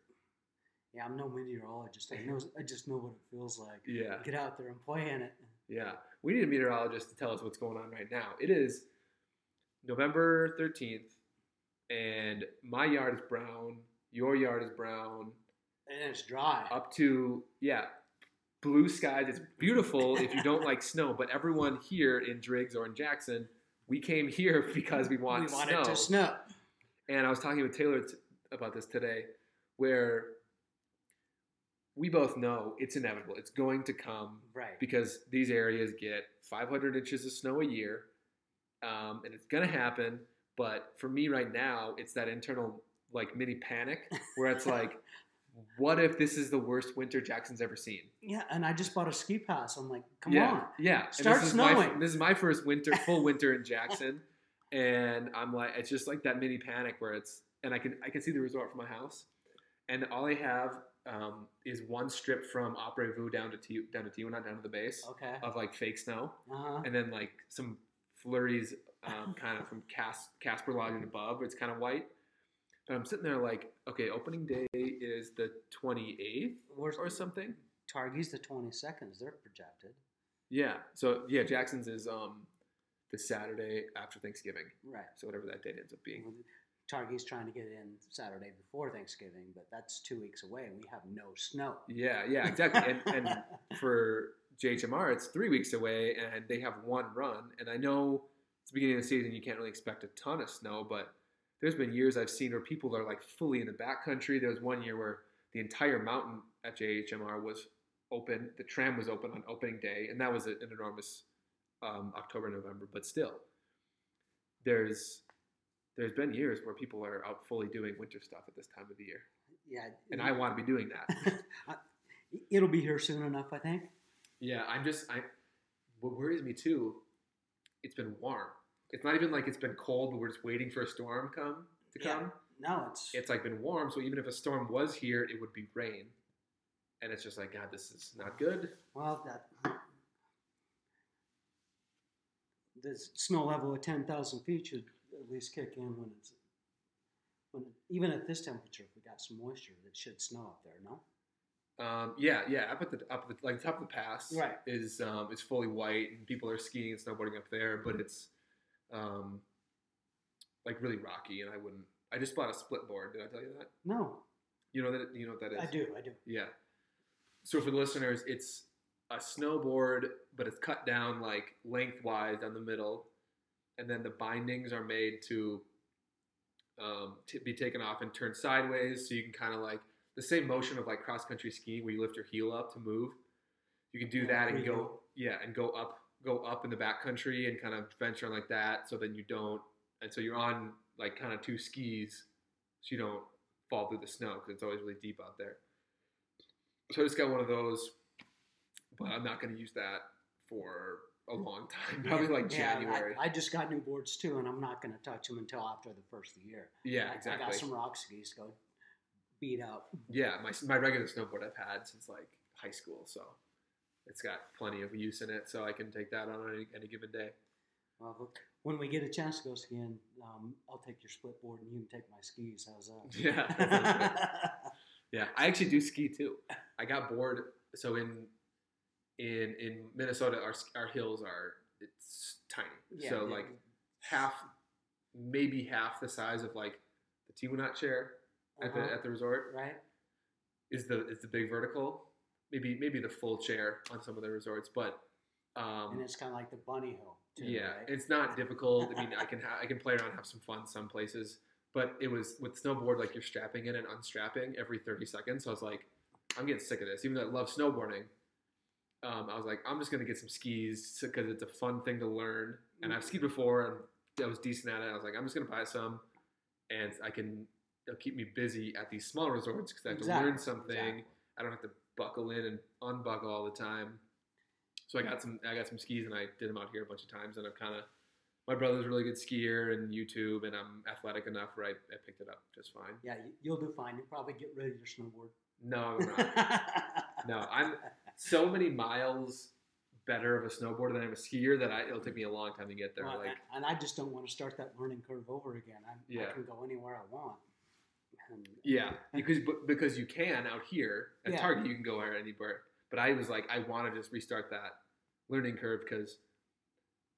yeah. I'm no meteorologist. I know I just know what it feels like. Yeah, Get out there and play in it. yeah. We need a meteorologist to tell us what's going on right now. It is November thirteenth, and my yard is brown. Your yard is brown. And it's dry. up to yeah blue skies it's beautiful if you don't like snow but everyone here in driggs or in jackson we came here because we want, we want snow. it to snow. and i was talking with taylor t- about this today where we both know it's inevitable it's going to come Right. because these areas get 500 inches of snow a year um, and it's going to happen but for me right now it's that internal like mini panic where it's like what if this is the worst winter jackson's ever seen Yeah, and I just bought a ski pass. I'm like, come yeah, on. yeah. Start this is my- snowing. this is my first winter, full winter in Jackson, and I'm like, it's just like that mini panic where it's, and I can I can see the resort from my house, and all I have um, is one strip from Après Vous down to T, down to Teewinot, down to the base Okay. of like fake snow, Uh-huh. and then like some flurries, um, kind of from Cas- Casper Lodge and above. It's kind of white. But I'm sitting there like, okay, opening day is the 28th Where's or something. Targhee's the 22nd. They're projected. Yeah. So yeah, Jackson's is um the Saturday after Thanksgiving. Right. So whatever that date ends up being. Targhee's trying to get in Saturday before Thanksgiving, but that's two weeks away, and we have no snow. Yeah, yeah, exactly. and, and for JHMR, it's three weeks away, and they have one run. And I know it's the beginning of the season, you can't really expect a ton of snow, but there's been years I've seen where people are like fully in the backcountry. There was one year where the entire mountain at JHMR was open. The tram was open on opening day, and that was an enormous um, October, November. But still, there's there's been years where people are out fully doing winter stuff at this time of the year, Yeah, and I want to be doing that. It'll be here soon enough, I think. Yeah, I'm just I. What worries me too, it's been warm. It's not even like it's been cold, but we're just waiting for a storm come to Yeah. come. No, it's It's like been warm, so even if a storm was here, it would be rain, and it's just like God, this is not good. well that the snow level of ten thousand feet should at least kick in when it's when even at this temperature, if we got some moisture, it should snow up there. No. Um, yeah, yeah, up at the up at the like top of the pass Right. is um, is fully white, and people are skiing and snowboarding up there, but it's um, like really rocky, and I wouldn't. I just bought a split board. Did I tell you that? No, You know that you know what that is. I do. I do. Yeah. So for the listeners, it's a snowboard, but it's cut down like lengthwise down the middle, and then the bindings are made to um, to be taken off and turned sideways, so you can kind of like the same motion of like cross country skiing where you lift your heel up to move. You can do Yeah, that and go yeah and go up go up in the back country and kind of venture on like that, so then you don't and so you're on like kind of two skis, so you don't fall through the snow because it's always really deep out there. So I just got one of those, but I'm not going to use that for a long time. Probably like Yeah, January. I, I just got new boards too, and I'm not going to touch them until after the first of the year. yeah, I- I got some rock skis go beat up. Yeah, my my regular snowboard I've had since like high school, so it's got plenty of use in it, so I can take that on any, any given day. Well, when we get a chance to go skiing, um, I'll take your split board and you can take my skis. How's that? Yeah, that sounds good. Yeah, I actually do ski too. I got bored. So in in in Minnesota, our our hills are it's tiny. Yeah, so yeah. like half, maybe half the size of like the Teewinot chair at the Uh-huh. at the resort right? is the is the big vertical. Maybe maybe the full chair on some of the resorts, but um, and it's kind of like the bunny hill. Too, yeah, right? it's not difficult. I mean, I can ha- I can play around, have some fun some places, but it was with snowboard like you're strapping in and unstrapping every 30 seconds. So I was like, I'm getting sick of this. Even though I love snowboarding, um, I was like, I'm just gonna get some skis because it's a fun thing to learn. And I've skied before and I was decent at it. I was like, I'm just gonna buy some, and I can it'll keep me busy at these small resorts because I have Exactly, to learn something. exactly. I don't have to buckle in and unbuckle all the time. So I got some I got some skis and I did them out here a bunch of times and I've kind of my brother's a really good skier and YouTube and I'm athletic enough where I, I picked it up just fine. Yeah, you- you'll do fine. You'll probably get rid of your snowboard. No, I'm not. no, I'm so many miles better of a snowboarder than I'm a skier that I, it'll take me a long time to get there. Well, like and, and I just don't want to start that learning curve over again. I, Yeah. I can go anywhere I want. And, yeah, because but- because you can out here at Yeah. Targhee you can go anywhere. But I was like I want to just restart that learning curve because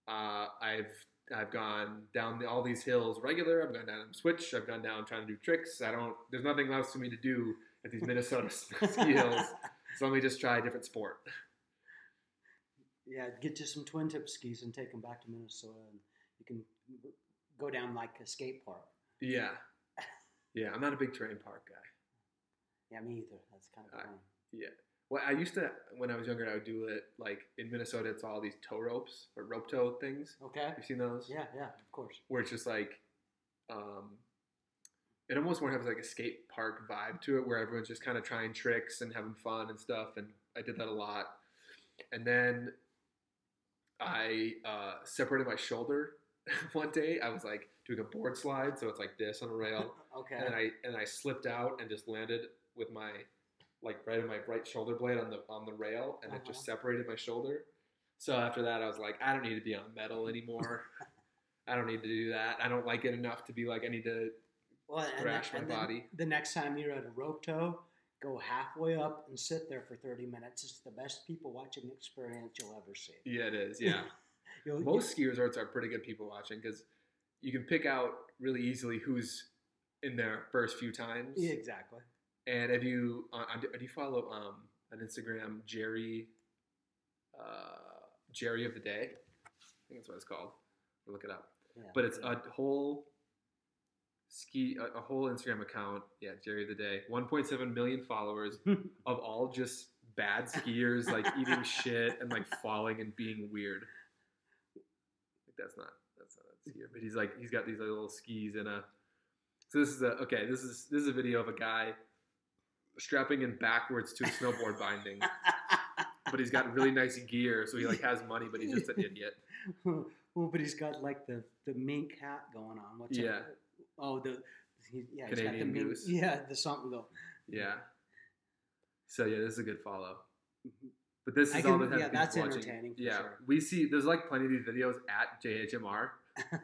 uh, I've I've gone down the, all these hills regular. I've gone down and switch. I've gone down trying to do tricks. I don't. There's nothing else for me to do at these Minnesota ski hills. So let me just try a different sport. yeah, get you some twin tip skis and take them back to Minnesota, and you can go down like a skate park. Yeah, yeah. I'm not a big terrain park guy. Yeah, me either. That's kind of Uh, fun. Yeah. Well, I used to when I was younger. I would do it like in Minnesota. It's all these tow ropes or rope tow things. Okay. You've seen those? Yeah, yeah, of course. Where it's just like, um, it almost more has like a skate park vibe to it, where everyone's just kind of trying tricks and having fun and stuff. And I did that a lot. And then I uh, separated my shoulder one day. I was like doing a board slide, so it's like this on a rail. Okay. and I and I slipped out and just landed with my like right in my right shoulder blade on the on the rail, and it just Uh-huh. separated my shoulder. So after that, I was like, I don't need to be on metal anymore. I don't need to do that. I don't like it enough to be like I need to. Well, and thrash my and body. The next time you're at a rope tow, go halfway up and sit there for 30 minutes. It's the best people watching experience you'll ever see. Yeah, it is. Yeah, most ski resorts are pretty good people watching because you can pick out really easily who's in their first few times. Yeah, exactly. And if you uh, uh, do you follow um, on Instagram Jerry uh, Jerry of the Day? I think that's what it's called. I'll look it up. Yeah. But it's a whole ski a, a whole Instagram account. Yeah, Jerry of the Day. 1.7 million followers of all just bad skiers like eating shit and like falling and being weird. Like that's not that's not a skier, but he's like he's got these little skis and a. So this is a okay. This is this is a video of a guy strapping in backwards to a snowboard binding, but he's got really nice gear, so he like has money, but he's just an idiot. well, but he's got like the the mink hat going on. What's Yeah. It? Oh, the he, yeah, he's got the Canadian goose. Yeah, the something though. Yeah. So yeah, this is a good follow. But this is I all can- has yeah, that's watching. entertaining for Yeah, sure. we see there's like plenty of these videos at JHMR.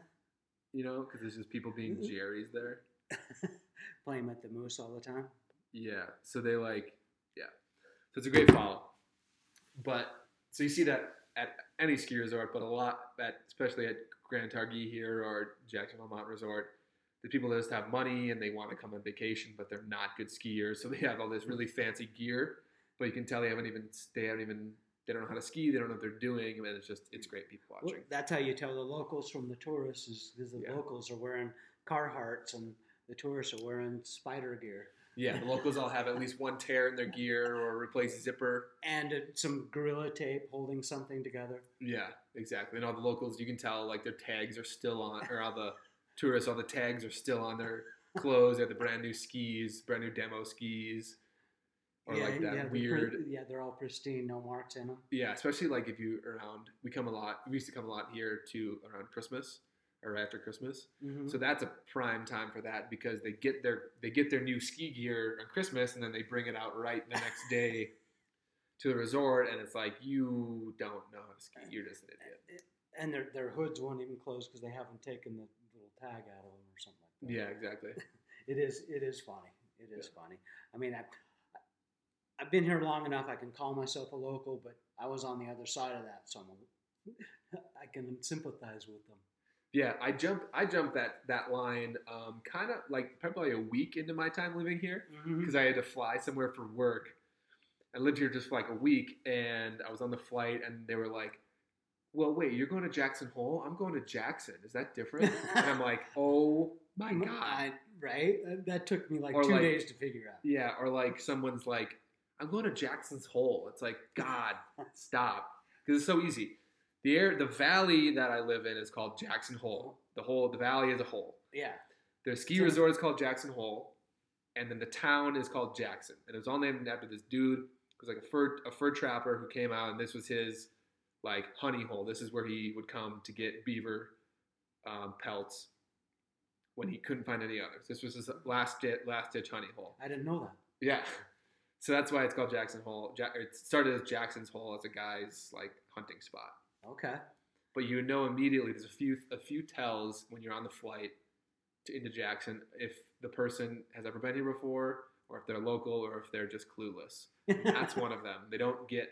you know, because there's just people being Mm-hmm. Jerry's there. Play him at the moose all the time. Yeah. So they like, yeah. So it's a great follow. But so you see that at any ski resort, but a lot at especially at Grand Targhee here or Jackson Hole Mountain Resort, the people that just have money and they want to come on vacation, but they're not good skiers, so they have all this really fancy gear, but you can tell they haven't even they haven't even they don't know how to ski, they don't know what they're doing, and it's just it's great people Well, watching. that's how you tell the locals from the tourists, is because the Yeah. locals are wearing Carhartts and the tourists are wearing Spyder gear Yeah, the locals all have at least one tear in their gear or replace zipper. and some gorilla tape holding something together. Yeah, exactly. And all the locals, you can tell like their tags are still on, or all the tourists, all the tags are still on their clothes. They have the brand new skis, brand new demo skis, or like that yeah, they're weird. yeah, they're all pristine, no marks in them. Yeah, especially like if you around, we come a lot. We used to come a lot here to around Christmas or after Christmas. Mhm. So that's a prime time for that because they get their they get their new ski gear on Christmas and then they bring it out right the next day to the resort and it's like you don't know how to ski. You're just an idiot. and their their hoods won't even close because they haven't taken the tag out of them or something like that. Yeah, exactly. it is it is funny. It is funny. I mean, I, I've been here long enough. I can call myself a local, but I was on the other side of that, so I can sympathize with them. Yeah, I jumped. I jumped that that line, um, kind of like probably a week into my time living here because I had to fly somewhere for work. I lived here just for like a week, and I was on the flight, and they were like, "Well, wait, you're going to Jackson Hole? I'm going to Jackson. Is that different?" and I'm like, "Oh my god!" Right? That, took me like Or two like- days to figure out. Yeah, or like someone's like, "I'm going to Jackson's Hole." It's like, God, stop, because it's so easy. The air, the valley that I live in is called Jackson Hole. The whole, the valley is a hole. Yeah. The ski So- resort is called Jackson Hole, and then the town is called Jackson, and it was all named after this dude. It was like a fur a fur trapper who came out, and this was his like honey hole. This is where he would come to get beaver um, pelts when he couldn't find any others. This was his last ditch, last ditch honey hole. I didn't know that. Yeah, so that's why it's called Jackson Hole. Ja- it started as Jackson's Hole as a guy's like hunting spot Okay. but you know immediately there's a few a few tells when you're on the flight to into Jackson if the person has ever been here before or if they're local or if they're just clueless. That's one of them. They don't get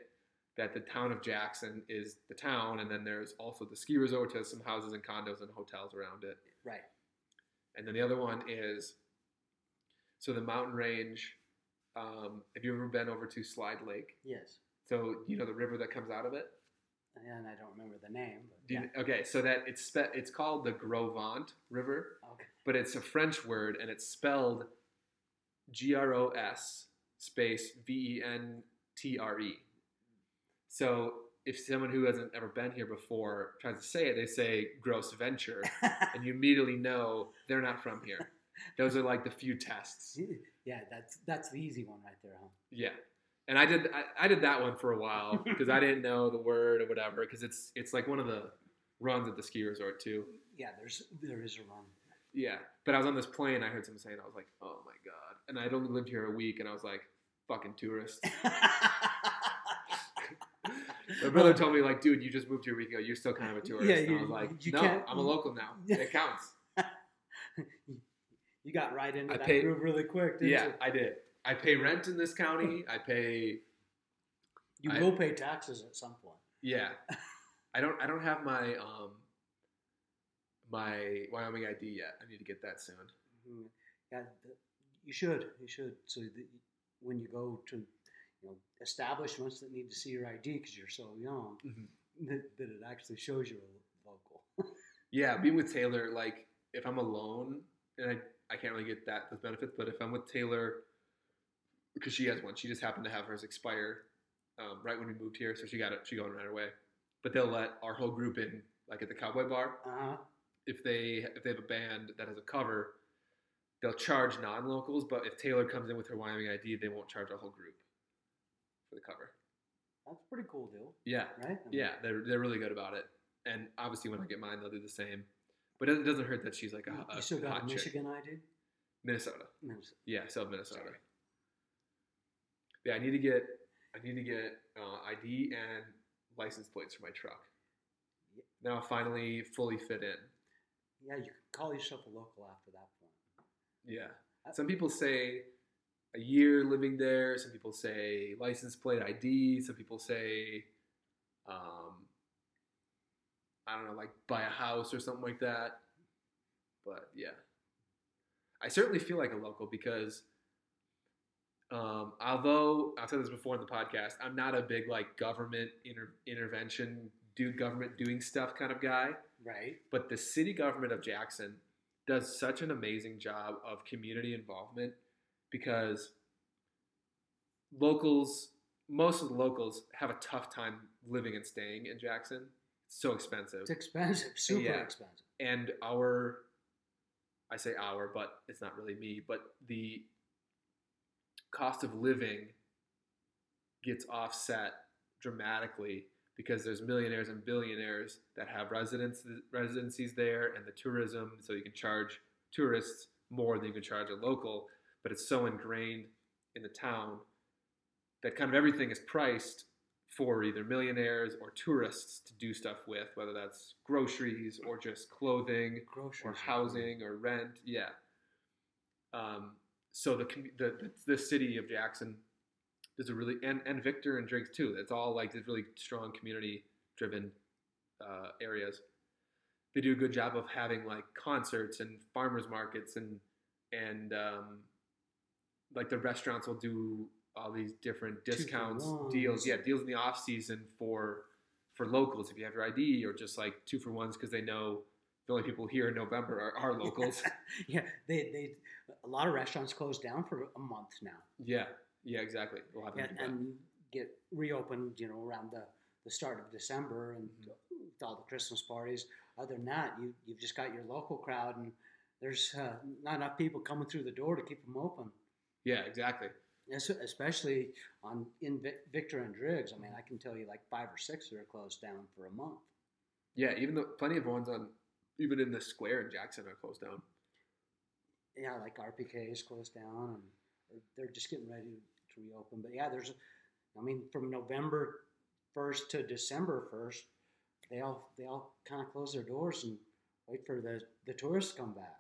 that the town of Jackson is the town and then there's also the ski resort which has some houses and condos and hotels around it. right. And then the other one is so the mountain range um, have you ever been over to Slide Lake? Yes. So you know the river that comes out of it? And I don't remember the name. You, yeah. Okay, so that it's spe- it's called the Gros Ventre River, Okay. but it's a French word and it's spelled G R O S space V E N T R E. So if someone who hasn't ever been here before tries to say it, they say gross venture, and you immediately know they're not from here. Those are like the few tests. yeah, that's that's the easy one right there, huh? Yeah. And I did I, I did that one for a while because I didn't know the word or whatever because it's it's like one of the runs at the ski resort too. Yeah, there's there is a run. Yeah, but I was on this plane. I heard someone saying, I was like, "Oh my god!" And I'd only lived here a week, and I was like, "Fucking tourist." Brother told me, like, "Dude, you just moved here a week ago. You're still kind of a tourist." Yeah, and I you- was like, you "No, can't- I'm a local now. It counts." you got right into I that paid- groove really quick, didn't yeah, you? I did. I pay rent in this county. I pay. You I- will pay taxes at some point. Yeah, I don't. I don't have my um my Wyoming ID yet. I need to get that soon. Mhm. Yeah, you should. You should. So that when you go to, you know, establishments that need to see your ID because you're so young, Mhm. that, that it actually shows you're a local. Yeah, being with Taylor, like if I'm alone and I, I can't really get that those benefits, but if I'm with Taylor, because she has one, she just happened to have hers expire um, right when we moved here, so she got it. She going right away. But they'll let our whole group in, like at the Cowboy Bar. Uh huh. If they if they have a band that has a cover, they'll charge non-locals. But if Taylor comes in with her Wyoming ID, they won't charge our whole group for the cover. That's a pretty cool deal, Yeah, right? I mean, yeah, they're they're really good about it. And obviously, when I get mine, they'll do the same. But it doesn't hurt that she's like a, a you still got hot chick. Michigan ID? Minnesota. Minnesota. Yeah, South Minnesota. Sorry. Yeah, I need to get I need to get uh, ID and license plates for my truck. Yeah. Now I'll finally fully fit in. Yeah, you could call yourself a local after that point. Yeah. Some people say a year living there. Some people say license plate ID. Some people say, um, I don't know, like buy a house or something like that. But yeah, I certainly feel like a local because, um, although I've said this before in the podcast, I'm not a big like government inter- intervention, do government doing stuff kind of guy. Right. But the city government of Jackson does such an amazing job of community involvement because locals, most of the locals have a tough time living and staying in Jackson. It's so expensive. It's expensive, super Yeah. expensive. And our, I say our, but it's not really me, but the cost of living gets offset dramatically because there's millionaires and billionaires that have residence residencies there and the tourism so you can charge tourists more than you can charge a local but it's so ingrained in the town that kind of everything is priced for either millionaires or tourists to do stuff with whether that's groceries or just clothing Groceries. or housing or rent. Yeah. Um, so the, the the the city of Jackson does a really and and Victor and Driggs too. It's all like these really strong community driven uh, areas. They do a good job of having like concerts and farmers markets and and um, like the restaurants will do all these different discounts deals. Yeah, deals in the off season for for locals if you have your ID or just like two for ones because they know the only people here in November are, are locals. yeah, they they a lot of restaurants close down for a month now, yeah, yeah, exactly. We'll have them and, and get reopened. You know, around the, the start of December and Mhm. with all the Christmas parties. Other than that, you you've just got your local crowd, and there's uh, not enough people coming through the door to keep them open. Yeah, exactly. Es- Especially on in Victor and Driggs. I mean, I can tell you like five or six that are closed down for a month. Yeah, even though plenty of ones on even in the square in Jackson are closed down. yeah, like RPK is closed down, and they're just getting ready to reopen. But yeah, there's, I mean, from November first to December first, they all they all kind of close their doors and wait for the the tourists to come back.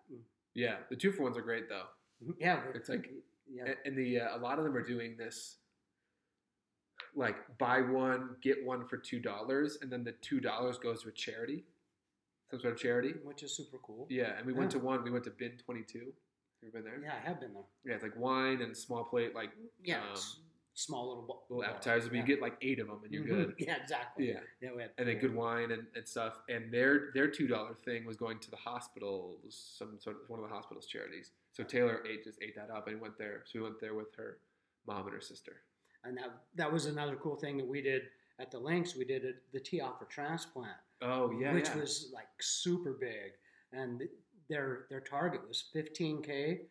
Yeah, the two for ones are great though. Mm-hmm, yeah, It's like- yeah, And, the uh, a lot of them are doing this like buy one get one for two dollars, and then the two dollars goes to a charity, some sort of charity. which is super cool. Yeah, and we went to one. We went to Bin Twenty Two. You ever been there? Yeah, I have been there. Yeah, it's like wine and small plate, like Yeah, Um, small little bo- little bar. appetizers, but yeah. you get like eight of them, and you're Mhm. good. Yeah, exactly. Yeah. yeah, we had and then good wine and, and stuff. And their their two dollar thing was going to the hospitals, some sort of one of the hospitals charities. So Taylor ate just ate that up and went there. So we went there with her mom and her sister. and that that was another cool thing that we did at the links. We did it, the off for transplant. Oh yeah, which yeah. was like super big, and their their target was 15k.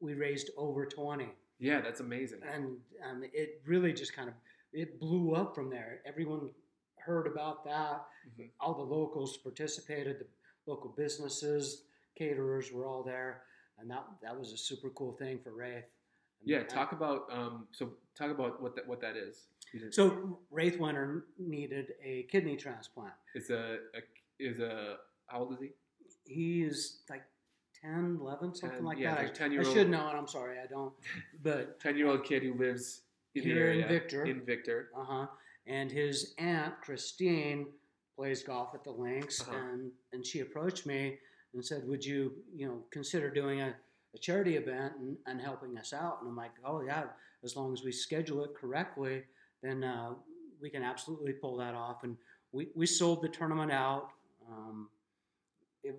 We raised over 20, yeah, that's amazing. and um, it really just kind of it blew up from there. Everyone heard about that. Mhm. All the locals participated. The local businesses, caterers were all there, and that that was a super cool thing for Wraith. And Yeah, I- talk about um. So talk about what that what that is. So Wraith Winter needed a kidney transplant. it's a, a is a how old is he? He is like 10, 11, something 10, like yeah, that. I, I should know it. I'm sorry, I don't. But Ten year old kid who lives in Here in Victor. In Victor. uh huh. And his aunt Christine plays golf at the links, Uh-huh. and and she approached me and said, "Would you you know consider doing a, a charity event and, and helping us out. And I'm like, oh yeah, as long as we schedule it correctly, then uh, we can absolutely pull that off. And we, we sold the tournament out. Um, it,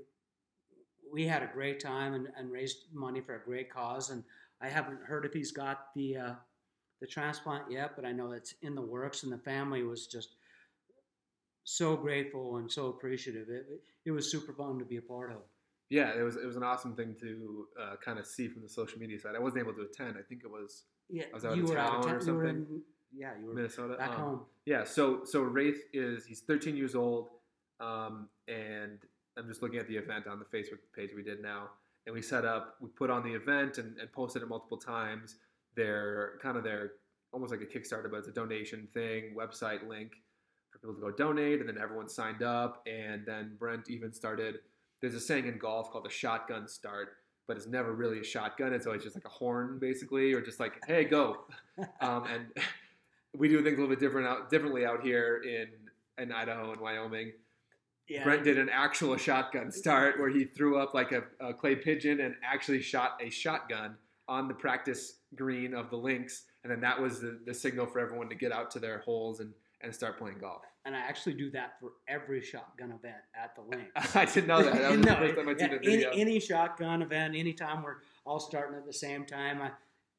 we had a great time and, and raised money for a great cause. And I haven't heard if he's got the uh, the transplant yet, but I know it's in the works. And the family was just so grateful and so appreciative. It, it was super fun to be a part of. Yeah, it was it was an awesome thing to uh, kind of see from the social media side. I wasn't able to attend. I think it was Yeah, I was out you of were out town of or town. You were something. in, yeah, you were Minnesota. back Um, home. Yeah, so so Wraith is he's 13 years old, um, and I'm just looking at the event on the Facebook page we did now, and we set up, we put on the event and, and posted it multiple times. Their kind of their almost like a Kickstarter, but it's a donation thing, website link for people to go donate, and then everyone signed up, and then Brent even started. There's a saying in golf called a shotgun start, but it's never really a shotgun. It's always just like a horn, basically, or just like, hey, go. um, and we do things a little bit different out differently out here in in Idaho and Wyoming. Yeah, Brent did an actual shotgun start where he threw up like a, a clay pigeon and actually shot a shotgun on the practice green of the links, and then that was the, the signal for everyone to get out to their holes and, and start playing golf. and I actually do that for every shotgun event at the link. I didn't know that. That was No, the first time I'd yeah. Any, any shotgun event, anytime we're all starting at the same time, I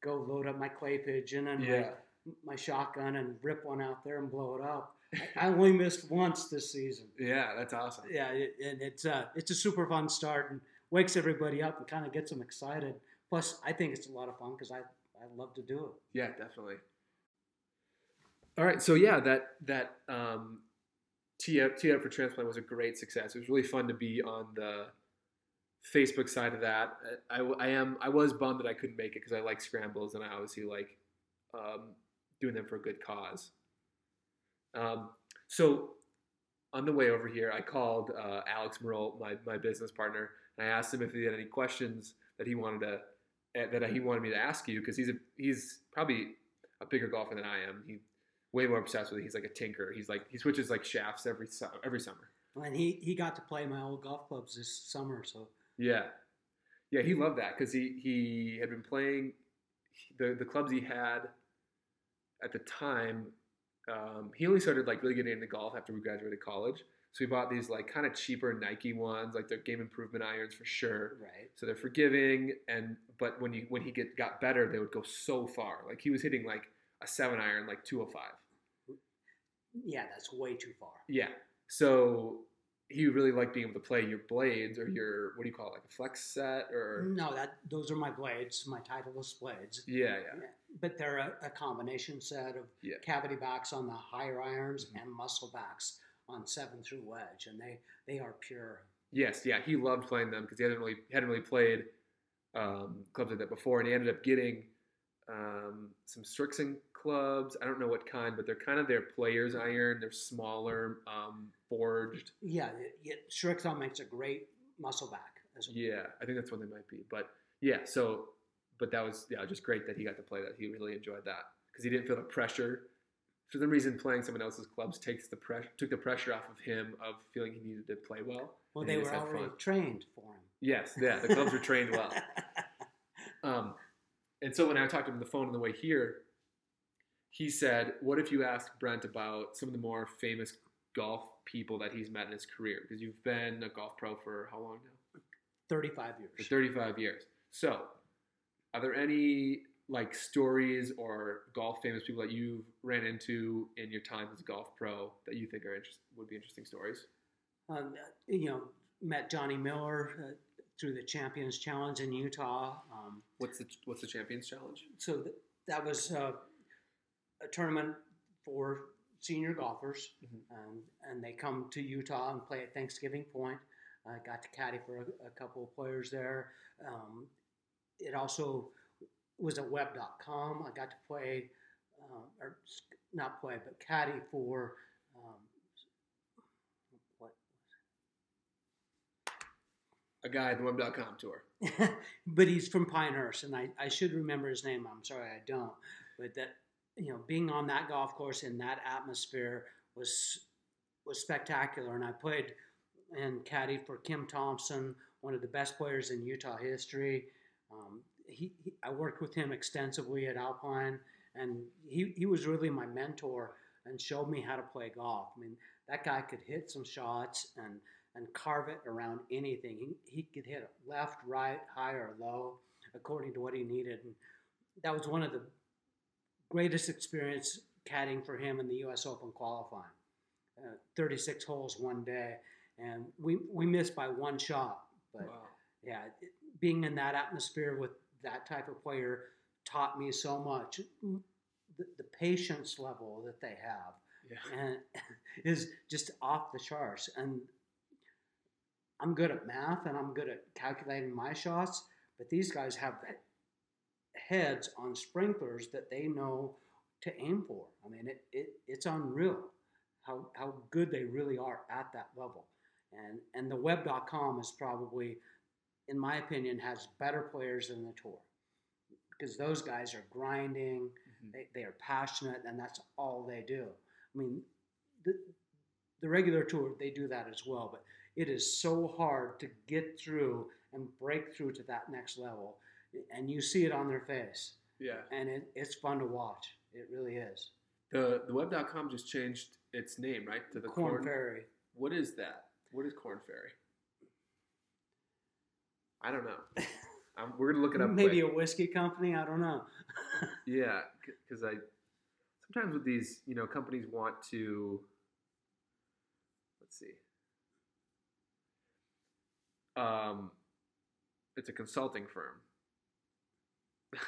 go load up my clay pigeon and yeah, my, my shotgun and rip one out there and blow it up. I, only missed once this season. yeah, that's awesome. Yeah, it, and it's uh, it's a super fun start and wakes everybody up and kind of gets them excited. Plus, I think it's a lot of fun because I I love to do it. Yeah, definitely. All right, so yeah, that that um, tee up tee up for transplant was a great success. It was really fun to be on the Facebook side of that. I, I am I was bummed that I couldn't make it because I like scrambles and I obviously like um, doing them for a good cause. Um, so on the way over here, I called uh, Alex Merle, my my business partner, and I asked him if he had any questions that he wanted to eh, that he wanted me to ask you because he's a he's probably a bigger golfer than I am. He way more obsessed with it. He's like a tinker. He's like he switches like shafts every su- every summer. And he he got to play my old golf clubs this summer, so Yeah, yeah, he loved that because he he had been playing the the clubs he had at the time. Um, he only started like really getting into golf after we graduated college. So we bought these like kind of cheaper Nike ones, like they're game improvement irons for sure. right. So they're forgiving, and but when you when he get got better, they would go so far. Like he was hitting like a seven iron, like two hundred five. Yeah, that's way too far. Yeah. So he really liked being able to play your blades or your what do you call it, like a flex set or No, that those are my blades, my Titleist blades. yeah, yeah, But they're a, a combination set of Yeah. cavity backs on the higher irons Mhm. and muscle backs on seven through wedge, and they they are pure. yes, yeah. He loved playing them because he hadn't really hadn't really played um, clubs like that before, and he ended up getting um, some Srixon clubs. I don't know what kind, but they're kind of their players iron. They're smaller, um, forged. Yeah, it, it, makes a great muscle back. As a, Yeah, I think that's what they might be. But yeah, so but that was yeah, just great that he got to play that. He really enjoyed that because he didn't feel the pressure. For some reason, playing someone else's clubs takes the pressure took the pressure off of him of feeling he needed to play well. Well, they were already fun. trained for him. Yes, yeah, the clubs were trained well. Um, and so when I talked to him on the phone on the way here, he said, "What if you ask Brent about some of the more famous golf people that he's met in his career? Because you've been a golf pro for how long now? Thirty-five For years. 35 years. So, are there any like stories or golf famous people that you've ran into in your time as a golf pro that you think are interest- would be interesting stories? Um, you know, met Johnny Miller uh, through the Champions Challenge in Utah. Um, What's the What's the Champions Challenge? so th- that was uh, a tournament for senior golfers, Mhm. um, and they come to Utah and play at Thanksgiving Point. I got to caddy for a, a couple of players there. Um, it also was at web.com. I got to play, uh, or not play, but caddy for um, what A guy at the web.com tour. but he's from Pinehurst, and I, I should remember his name. I'm sorry I don't. But that you know, being on that golf course in that atmosphere was was spectacular. And I played and caddy for Kim Thompson, one of the best players in Utah history. He, he, I worked with him extensively at Alpine, and he, he was really my mentor and showed me how to play golf. I mean, that guy could hit some shots and and carve it around anything. He, he could hit it left, right, high, or low according to what he needed. And that was one of the greatest experience caddying for him in the U.S. Open qualifying. Uh, 36 holes one day, and we we missed by one shot. But wow. yeah, it, being in that atmosphere with that type of player taught me so much. The, the patience level that they have yeah. and is just off the charts. And I'm good at math and I'm good at calculating my shots, but these guys have heads on sprinklers that they know to aim for. I mean, it, it it's unreal how, how good they really are at that level. And and the web.com is probably, in my opinion, has better players than the tour. Because those guys are grinding, mm-hmm. they, they are passionate, and that's all they do. I mean, the, the regular tour, they do that as well, but it is so hard to get through and break through to that next level. And you see it on their face. Yeah. And it, it's fun to watch. It really is. The the web.com just changed its name, right? To the Korn, Korn Ferry. What is that? What is Korn Ferry? I don't know. Um, we're gonna look it up. Maybe quick. a whiskey company. I don't know. yeah, because I sometimes with these, you know, companies want to. Let's see. Um, it's a consulting firm.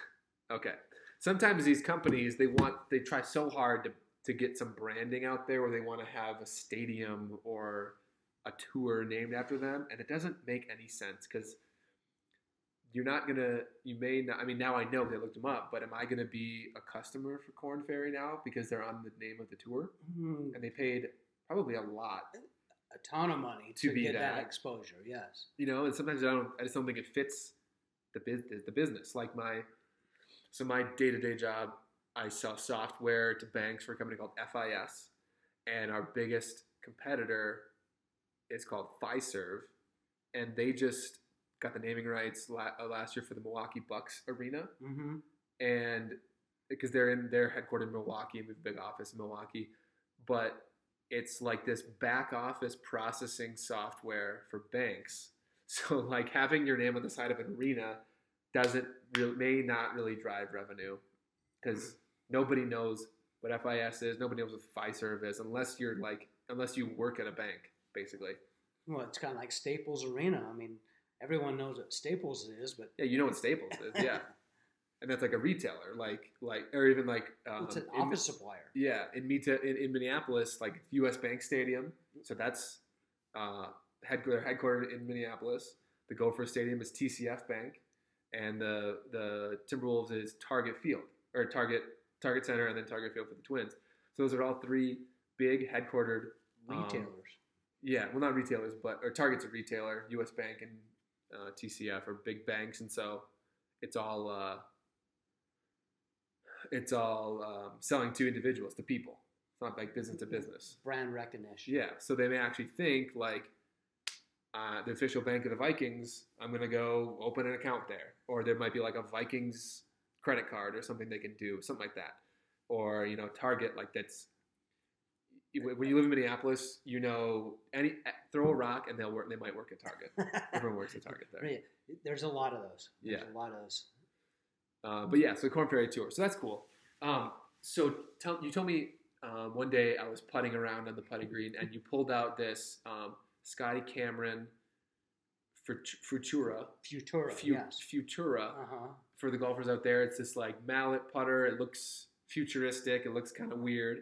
okay. Sometimes these companies they want they try so hard to to get some branding out there, where they want to have a stadium or a tour named after them, and it doesn't make any sense because you're not gonna you may not i mean now i know they looked them up but am i gonna be a customer for Korn Ferry now because they're on the name of the tour mm-hmm. and they paid probably a lot a ton of money to, to get that. that. exposure. Yes. You know, and sometimes I don't. I just don't think it fits the business. The business, like my, so my day to day job, I sell software to banks for a company called FIS, and our biggest competitor is called Fiserv, and they just got the naming rights uh, last year for the Milwaukee Bucks arena, mm-hmm. and because they're in they're headquartered in Milwaukee and we have a big office in Milwaukee, but it's like this back office processing software for banks. So like having your name on the side of an arena doesn't really, may not really drive revenue because nobody knows what FIS is, nobody knows what Fiserv is unless you're like unless you work at a bank, basically. Well, it's kind of like Staples Arena. I mean, everyone knows what Staples is, but yeah, you know what Staples is, yeah. and that's like a retailer, like like or even like um, it's an office in, supplier. Yeah, in, in in Minneapolis, like U.S. Bank Stadium, so that's uh, headquartered headquartered in Minneapolis. The Gopher Stadium is TCF Bank, and the the Timberwolves is Target Field or Target Target Center, and then Target Field for the Twins. So those are all three big headquartered um, retailers. Yeah, well, not retailers, but or Target's a retailer. U.S. Bank and uh, TCF or big banks, and so it's all. Uh, it's all um, selling to individuals, to people. It's not like business to business. Brand recognition. Yeah. So they may actually think like uh, the official bank of the Vikings. I'm going to go open an account there, or there might be like a Vikings credit card or something they can do, something like that, or you know Target like that's. When you live in Minneapolis, you know any throw a rock and they'll work. They might work at Target. Everyone works at Target there. There's a lot of those. There's yeah, a lot of those. Uh, but yeah, so the Korn Ferry Tour. So that's cool. Um, so tell, you told me um, one day I was putting around on the putting green and you pulled out this um, Scotty Cameron Futura. Futura, Fu- yes. Futura. Uh-huh. For the golfers out there, it's this like mallet putter. It looks futuristic. It looks kind of weird.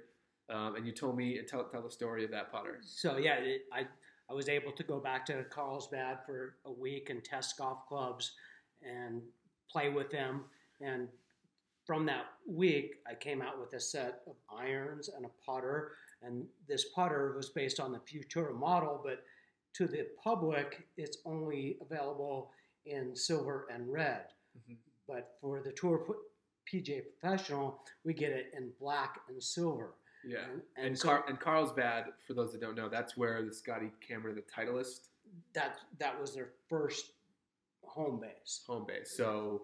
Um, and you told me and tell tell the story of that putter. So yeah, it, I I was able to go back to Carlsbad for a week and test golf clubs and play with them. And from that week, I came out with a set of irons and a putter. And this putter was based on the Futura model, but to the public, it's only available in silver and red. Mm-hmm. But for the Tour PGA Professional, we get it in black and silver. Yeah, and, and, and, so, Car- and Carlsbad, for those that don't know, that's where the Scotty Cameron, the Titleist. That that was their first home base. home base. So,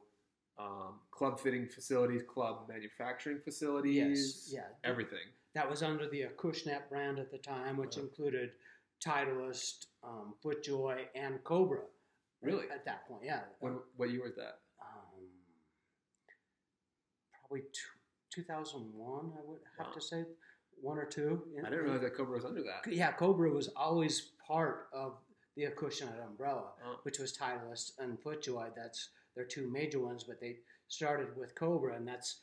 um, club fitting facilities, club manufacturing facilities, Yes, yeah. everything. That was under the Acushnet brand at the time, which included Titleist, um, FootJoy, and Cobra. Really? At that point, yeah. When, what year was that? um, probably two, 2001, I would have Wow. to say, one or two. I didn't realize that Cobra was under that. Yeah, Cobra was always part of the Acushnet umbrella, Oh. which was Titleist and FootJoy. That's their two major ones, but they started with Cobra, and that's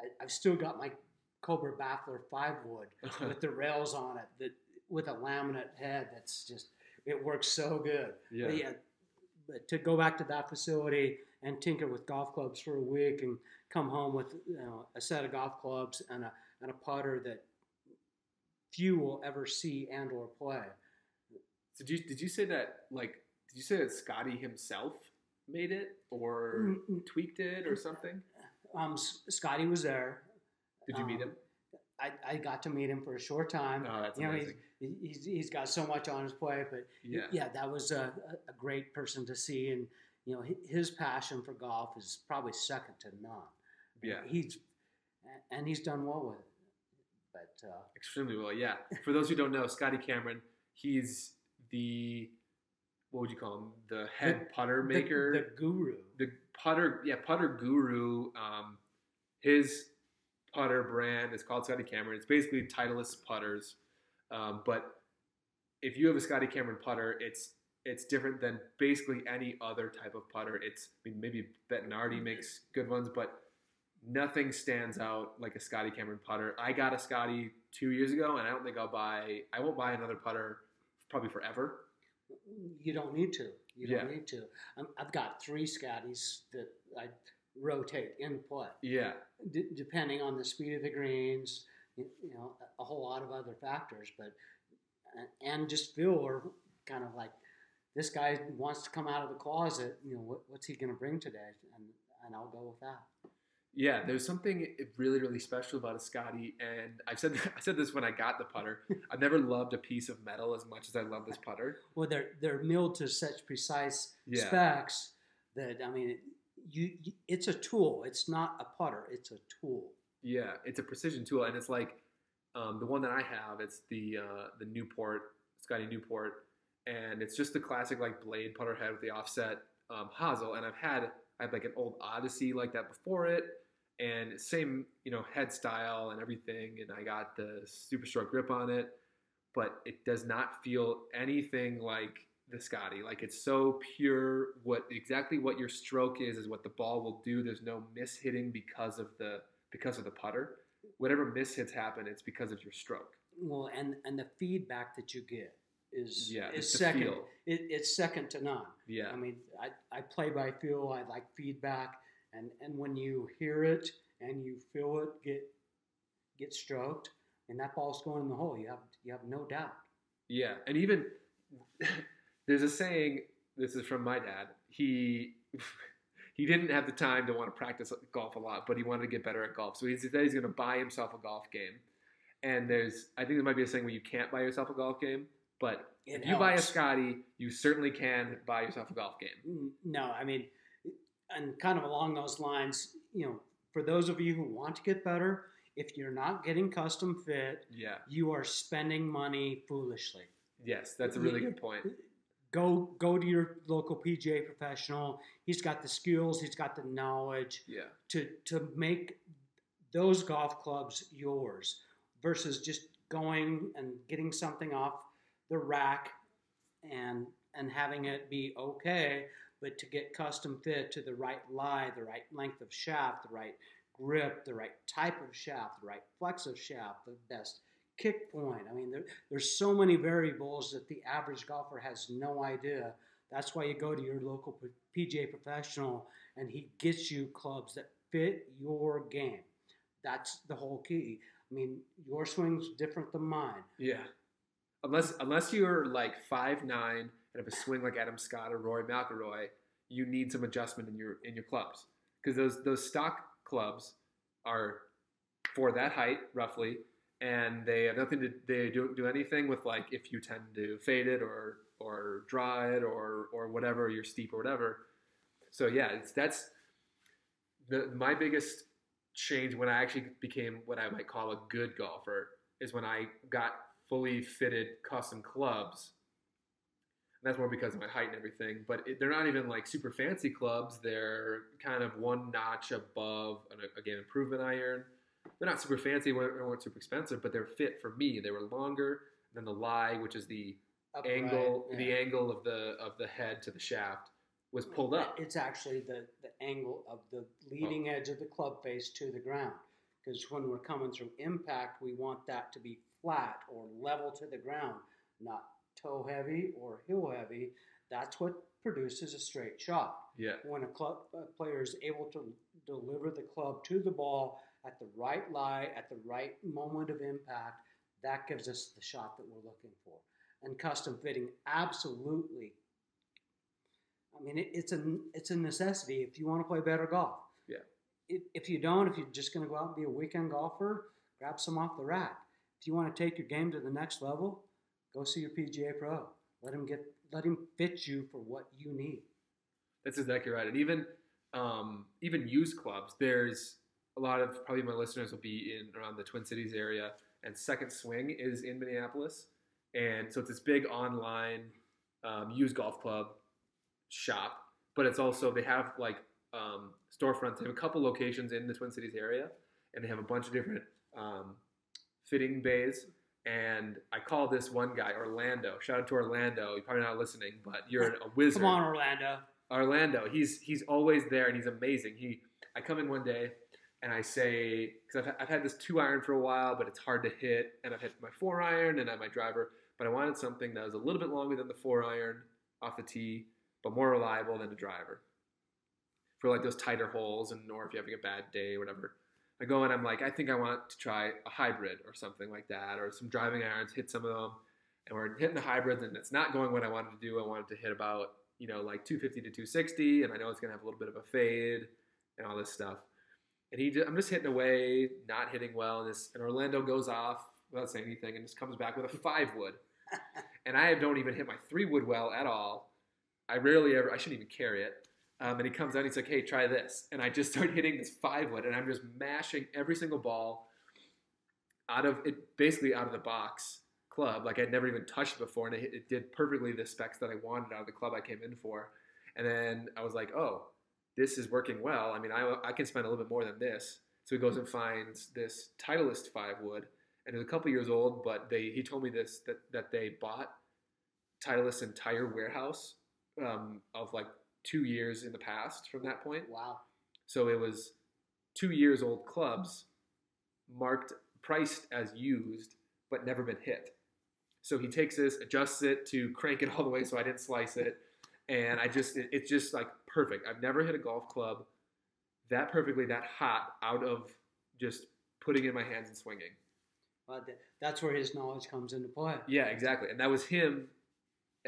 I, I've still got my Cobra Baffler five wood with the rails on it that with a laminate head. That's just it works so good. yeah. But yeah, but to go back to that facility and tinker with golf clubs for a week and come home with you know, a set of golf clubs and a and a putter that few will ever see and or play. Did you did you say that like did you say that Scotty himself made it or Mm, mm. tweaked it or something? Um, Scotty was there. Did you meet Um, him? I, I got to meet him for a short time. Oh, that's you know, he's, amazing. he's, he's got so much on his plate, but Yeah. yeah, that was a, a- a great person to see. And, you know, his passion for golf is probably second to none. Yeah. He's, and he's done well with it. But, uh, Extremely well, yeah. For those who don't know, Scotty Cameron, he's the what would you call him? The head putter the- maker, the, guru. the, putter, yeah, putter guru. Um, his putter brand is called Scotty Cameron. It's basically Titleist putters, um, but if you have a Scotty Cameron putter, it's it's different than basically any other type of putter. It's I mean maybe Bettinardi makes good ones, but nothing stands out like a Scotty Cameron putter. I got a Scotty two years ago, and I don't think I'll buy. I won't buy another putter probably forever. You don't need to. You don't Yeah. need to. Um, I've got three Scotties that I rotate in play. Yeah, d- depending on the speed of the greens, you, you know, a, a whole lot of other factors. But and just feel or kind of like this guy wants to come out of the closet. You know, what, what's he going to bring today? And and I'll go with that. Yeah. There's something really really special about a Scotty, and I've said I said this when I got the putter. I've never loved a piece of metal as much as I love this putter. Well, they're they're milled to such precise Yeah. specs that I mean, you, you it's a tool. It's not a putter. It's a tool. Yeah, it's a precision tool, and it's like um, the one that I have. It's the uh, the Newport Scotty Newport, and it's just the classic like blade putter head with the offset um, hosel. And I've had I had like an old Odyssey like that before it, and same you know head style and everything. And I got the super stroke grip on it, but it does not feel anything like the Scotty. Like it's so pure. What exactly what your stroke is is what the ball will do. There's no miss hitting because of the because of the putter. Whatever miss hits happen, it's because of your stroke. Well, and and the feedback that you get is Yeah, is it's second. It, it's second to none. Yeah, I mean, I, I play by feel. I like feedback, and and when you hear it and you feel it get get stroked, and that ball's going in the hole, you have you have no doubt. yeah, and even there's a saying. This is from my dad. He he didn't have the time to want to practice golf a lot, but he wanted to get better at golf. So he said he's going to buy himself a golf game. And there's, I think there might be a saying where you can't buy yourself a golf game, but It if you buy a helps. Scotty, you certainly can buy yourself a golf game. No, I mean, and kind of along those lines, you know, for those of you who want to get better, if you're not getting custom fit, Yeah. you are spending money foolishly. Yes, that's a really good point. Go go to your local PGA professional. He's got the skills, he's got the knowledge Yeah. to to make those golf clubs yours versus just going and getting something off the rack and and having it be okay, but to get custom fit to the right lie, the right length of shaft, the right grip, the right type of shaft, the right flex of shaft, the best kick point. I mean, there, there's so many variables that the average golfer has no idea. That's why you go to your local PGA professional and he gets you clubs that fit your game. That's the whole key. I mean, your swing's different than mine. Yeah. Unless unless you're like five nine and have a swing like Adam Scott or Rory McIlroy, you need some adjustment in your in your clubs because those those stock clubs are for that height roughly, and they have nothing to they don't do anything with like if you tend to fade it or or draw it or or whatever you're steep or whatever. So yeah, it's that's the my biggest change when I actually became what I might call a good golfer is when I got fully fitted custom clubs. That's more because of my height and everything. But it, they're not even like super fancy clubs. They're kind of one notch above an again improvement iron. They're not super fancy. They weren't super expensive, but they're fit for me. They were longer than the lie, which is the Upright, angle, yeah. the angle of the of the head to the shaft was pulled up. It's actually the, the angle of the leading oh. edge of the club face to the ground. Because when we're coming through impact, we want that to be flat or level to the ground, not toe heavy or heel heavy. That's what produces a straight shot. Yeah. When a club a player is able to deliver the club to the ball at the right lie, at the right moment of impact, that gives us the shot that we're looking for. And custom fitting absolutely I mean, it, it's a it's a necessity if you want to play better golf. Yeah. If, if you don't, if you're just going to go out and be a weekend golfer, grab some off the rack. If you want to take your game to the next level, go see your PGA pro. Let him get let him fit you for what you need. That's exactly right. And even um, even used clubs, there's a lot of probably my listeners will be in around the Twin Cities area, and Second Swing is in Minneapolis, and so it's this big online um, used golf club shop, but it's also they have like um, storefronts. They have a couple locations in the Twin Cities area, and they have a bunch of different um, fitting bays. And I call this one guy Orlando. Shout out to Orlando. You're probably not listening, but you're a wizard. Come on, Orlando. Orlando. He's he's always there, and he's amazing. He I come in one day and I say because I've, I've had this two iron for a while, but it's hard to hit, and I've hit my four iron and I my driver, but I wanted something that was a little bit longer than the four iron off the tee but more reliable than the driver for like those tighter holes and or if you're having a bad day or whatever. I go and I'm like, I think I want to try a hybrid or something like that, or some driving irons, hit some of them. And we're hitting the hybrids and it's not going what I wanted to do. I wanted to hit about, you know, like 250 to 260, and I know it's gonna have a little bit of a fade and all this stuff. And he, just, I'm just hitting away, not hitting well, and this, and Orlando goes off without saying anything, and just comes back with a five wood. and I don't even hit my three wood well at all. I rarely ever, I shouldn't even carry it. Um, and he comes out and he's like, hey, try this. And I just start hitting this five wood and I'm just mashing every single ball out of it, basically out of the box club. Like I'd never even touched before. And it, it did perfectly the specs that I wanted out of the club I came in for. And then I was like, oh, this is working well. I mean, I, I can spend a little bit more than this. So he goes and finds this Titleist five wood, and it's a couple years old. But they he told me this that that they bought Titleist entire warehouse um, of like two years in the past from that point. Wow. So it was two years old clubs marked, priced as used, but never been hit. So he takes this, adjusts it to crank it all the way so I didn't slice it. And I just, it, it's just like perfect. I've never hit a golf club that perfectly, that hot out of just putting in my hands and swinging. But that's where his knowledge comes into play. Yeah, exactly. And that was him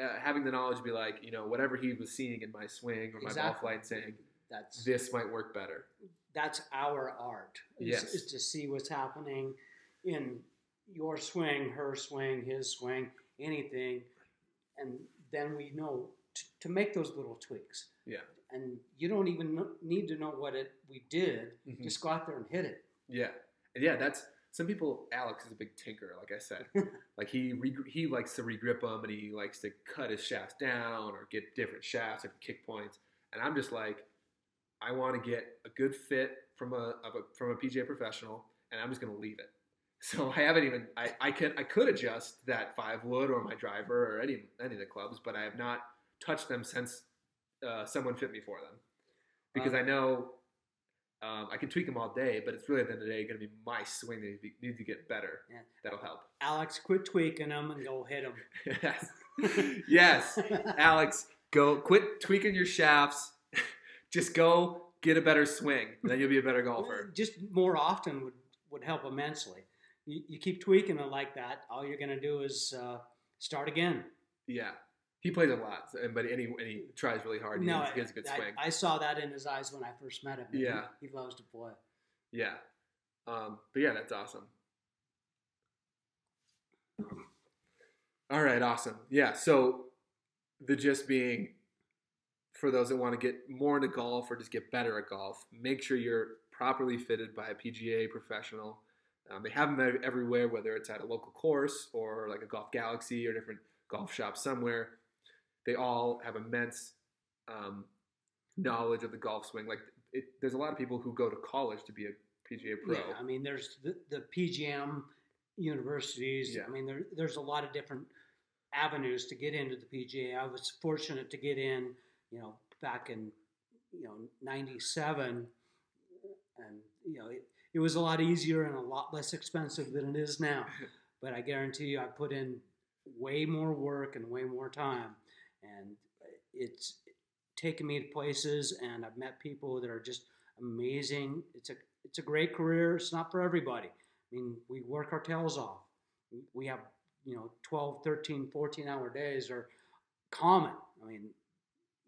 uh, having the knowledge be like, you know, whatever he was seeing in my swing or my exactly. ball flight, saying that's this might work better. That's our art. Is, yes, is to see what's happening in your swing, her swing, his swing, anything, and then we know t- to make those little tweaks. Yeah, and you don't even need to know what it we did. Mm-hmm. Just go out there and hit it. Yeah, yeah, that's some people. Alex is a big tinker, like I said. like he re, he likes to regrip them, and he likes to cut his shafts down or get different shafts, different kick points. And I'm just like, I want to get a good fit from a, a from a PGA professional, and I'm just going to leave it. So I haven't even I, I can I could adjust that five wood or my driver or any any of the clubs, but I have not touched them since uh, someone fit me for them because I know um, I can tweak them all day, but it's really at the end of the day going to be my swing that needs to get better. Yeah. That'll help. Alex, quit tweaking them and go hit them. yes, yes, Alex, go quit tweaking your shafts. Just go get a better swing, and then you'll be a better golfer. Just more often would would help immensely. You, you keep tweaking it like that, all you're going to do is uh, start again. Yeah, he plays a lot, but and he, and he tries really hard. He, no, has, he has a good I, swing. I saw that in his eyes when I first met him. Yeah, he, he, loves to play. Yeah, um, but yeah, that's awesome. All right, awesome. Yeah, so the gist being, for those that want to get more into golf or just get better at golf, make sure you're properly fitted by a PGA professional. Um, they have them everywhere, whether it's at a local course or like a Golf Galaxy or different golf shops somewhere. They all have immense um, knowledge of the golf swing. Like, it, there's a lot of people who go to college to be a PGA pro. Yeah, I mean, there's the, the PGM universities. Yeah. I mean, there, there's a lot of different avenues to get into the PGA. I was fortunate to get in, you know, back in, you know, 97 and, you know, it, it was a lot easier and a lot less expensive than it is now. but I guarantee you, I put in way more work and way more time. And it's taken me to places and I've met people that are just amazing. It's a, it's a great career. It's not for everybody. I mean, we work our tails off. We have, you know, 12, 13, 14 hour days are common. I mean,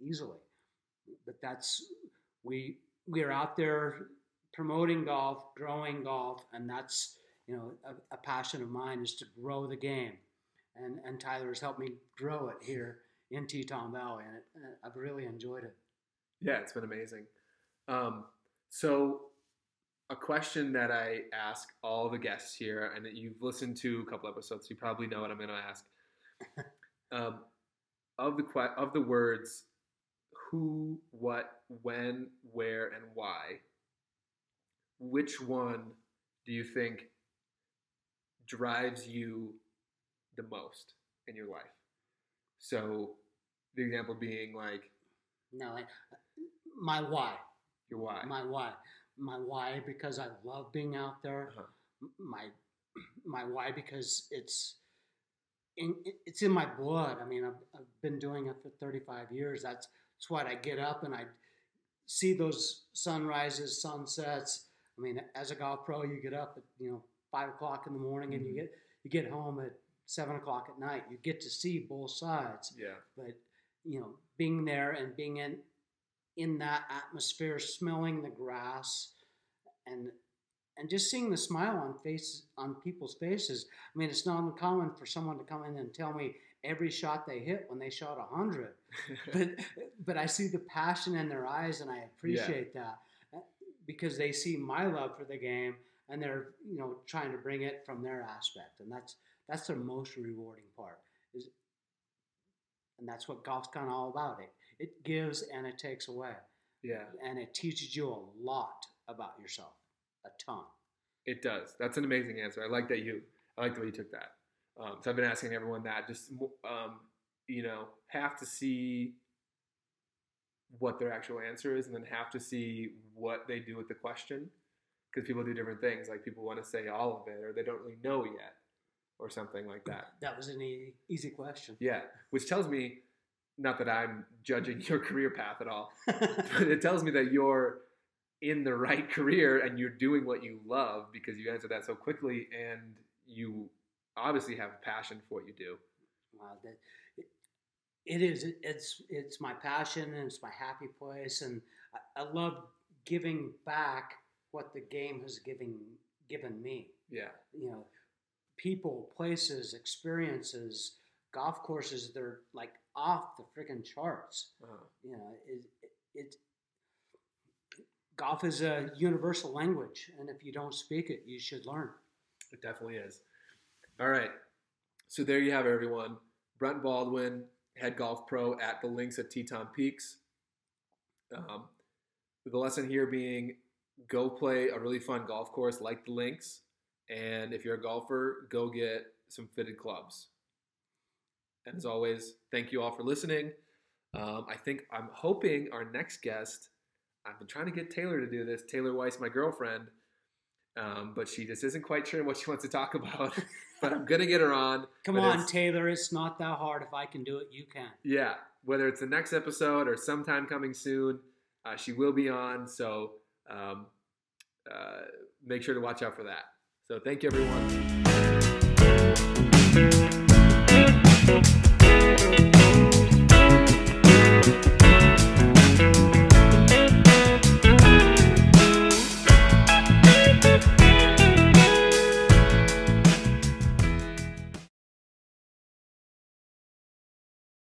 easily. But that's, we, we are out there promoting golf, growing golf, and that's, you know, a, a passion of mine is to grow the game. And, and Tyler has helped me grow it here in Teton Valley, and, it, I've really enjoyed it. Yeah, it's been amazing. Um, so a question that I ask all the guests here, and that you've listened to a couple episodes, you probably know what I'm going to ask. um, of the que- of the words, who, what, when, where, and why. Which one do you think drives you the most in your life? So, the example being like, no, I, my why. Your why. My why my why because I love being out there. Uh-huh. My my why because it's in, it's in my blood. I mean, I've, I've been doing it for 35 years. That's that's what I get up and I see those sunrises, sunsets. I mean, as a golf pro, you get up at you know five o'clock in the morning and you mm-hmm. get you get home at seven o'clock at night. You get to see both sides. Yeah. But you know, being there and being in in that atmosphere, smelling the grass, and and just seeing the smile on faces on people's faces. I mean, it's not uncommon for someone to come in and tell me every shot they hit when they shot a hundred, but but I see the passion in their eyes, and I appreciate yeah. that uh, because they see my love for the game, and they're you know trying to bring it from their aspect, and that's that's the most rewarding part. Is and that's what golf's kind of all about. It it gives and it takes away. Yeah. And it teaches you a lot about yourself, a ton. It does. That's an amazing answer. I like that you. I like the way you took that. Um, so I've been asking everyone that. Just um, you know, have to see what their actual answer is, and then have to see what they do with the question, because people do different things. Like people want to say all of it, or they don't really know yet, or something like that. That was an easy question. Yeah, which tells me not that I'm judging your career path at all, but it tells me that you're in the right career and you're doing what you love because you answered that so quickly and you obviously have a passion for what you do. Wow, that, it, it is. It, it's it's my passion and it's my happy place, and I, I love giving back what the game has given given me. Yeah, you know, people, places, experiences, golf courses. They're like off the freaking charts. Uh-huh. You know, it, it, it, golf is a universal language, and if you don't speak it, you should learn. It definitely is. All right, so there you have everyone. Brent Baldwin, head golf pro at the Links at Teton Peaks. Um, the lesson here being go play a really fun golf course like the Links, and if you're a golfer, go get some fitted clubs. And as always, thank you all for listening. Um, I think I'm hoping our next guest, I've been trying to get Taylor to do this, Taylor Weiss, my girlfriend, um, but she just isn't quite sure what she wants to talk about. but I'm going to get her on. Come on, Taylor. It's not that hard. If I can do it, you can. Yeah. Whether it's the next episode or sometime coming soon, uh, she will be on. So um, uh, make sure to watch out for that. So thank you, everyone.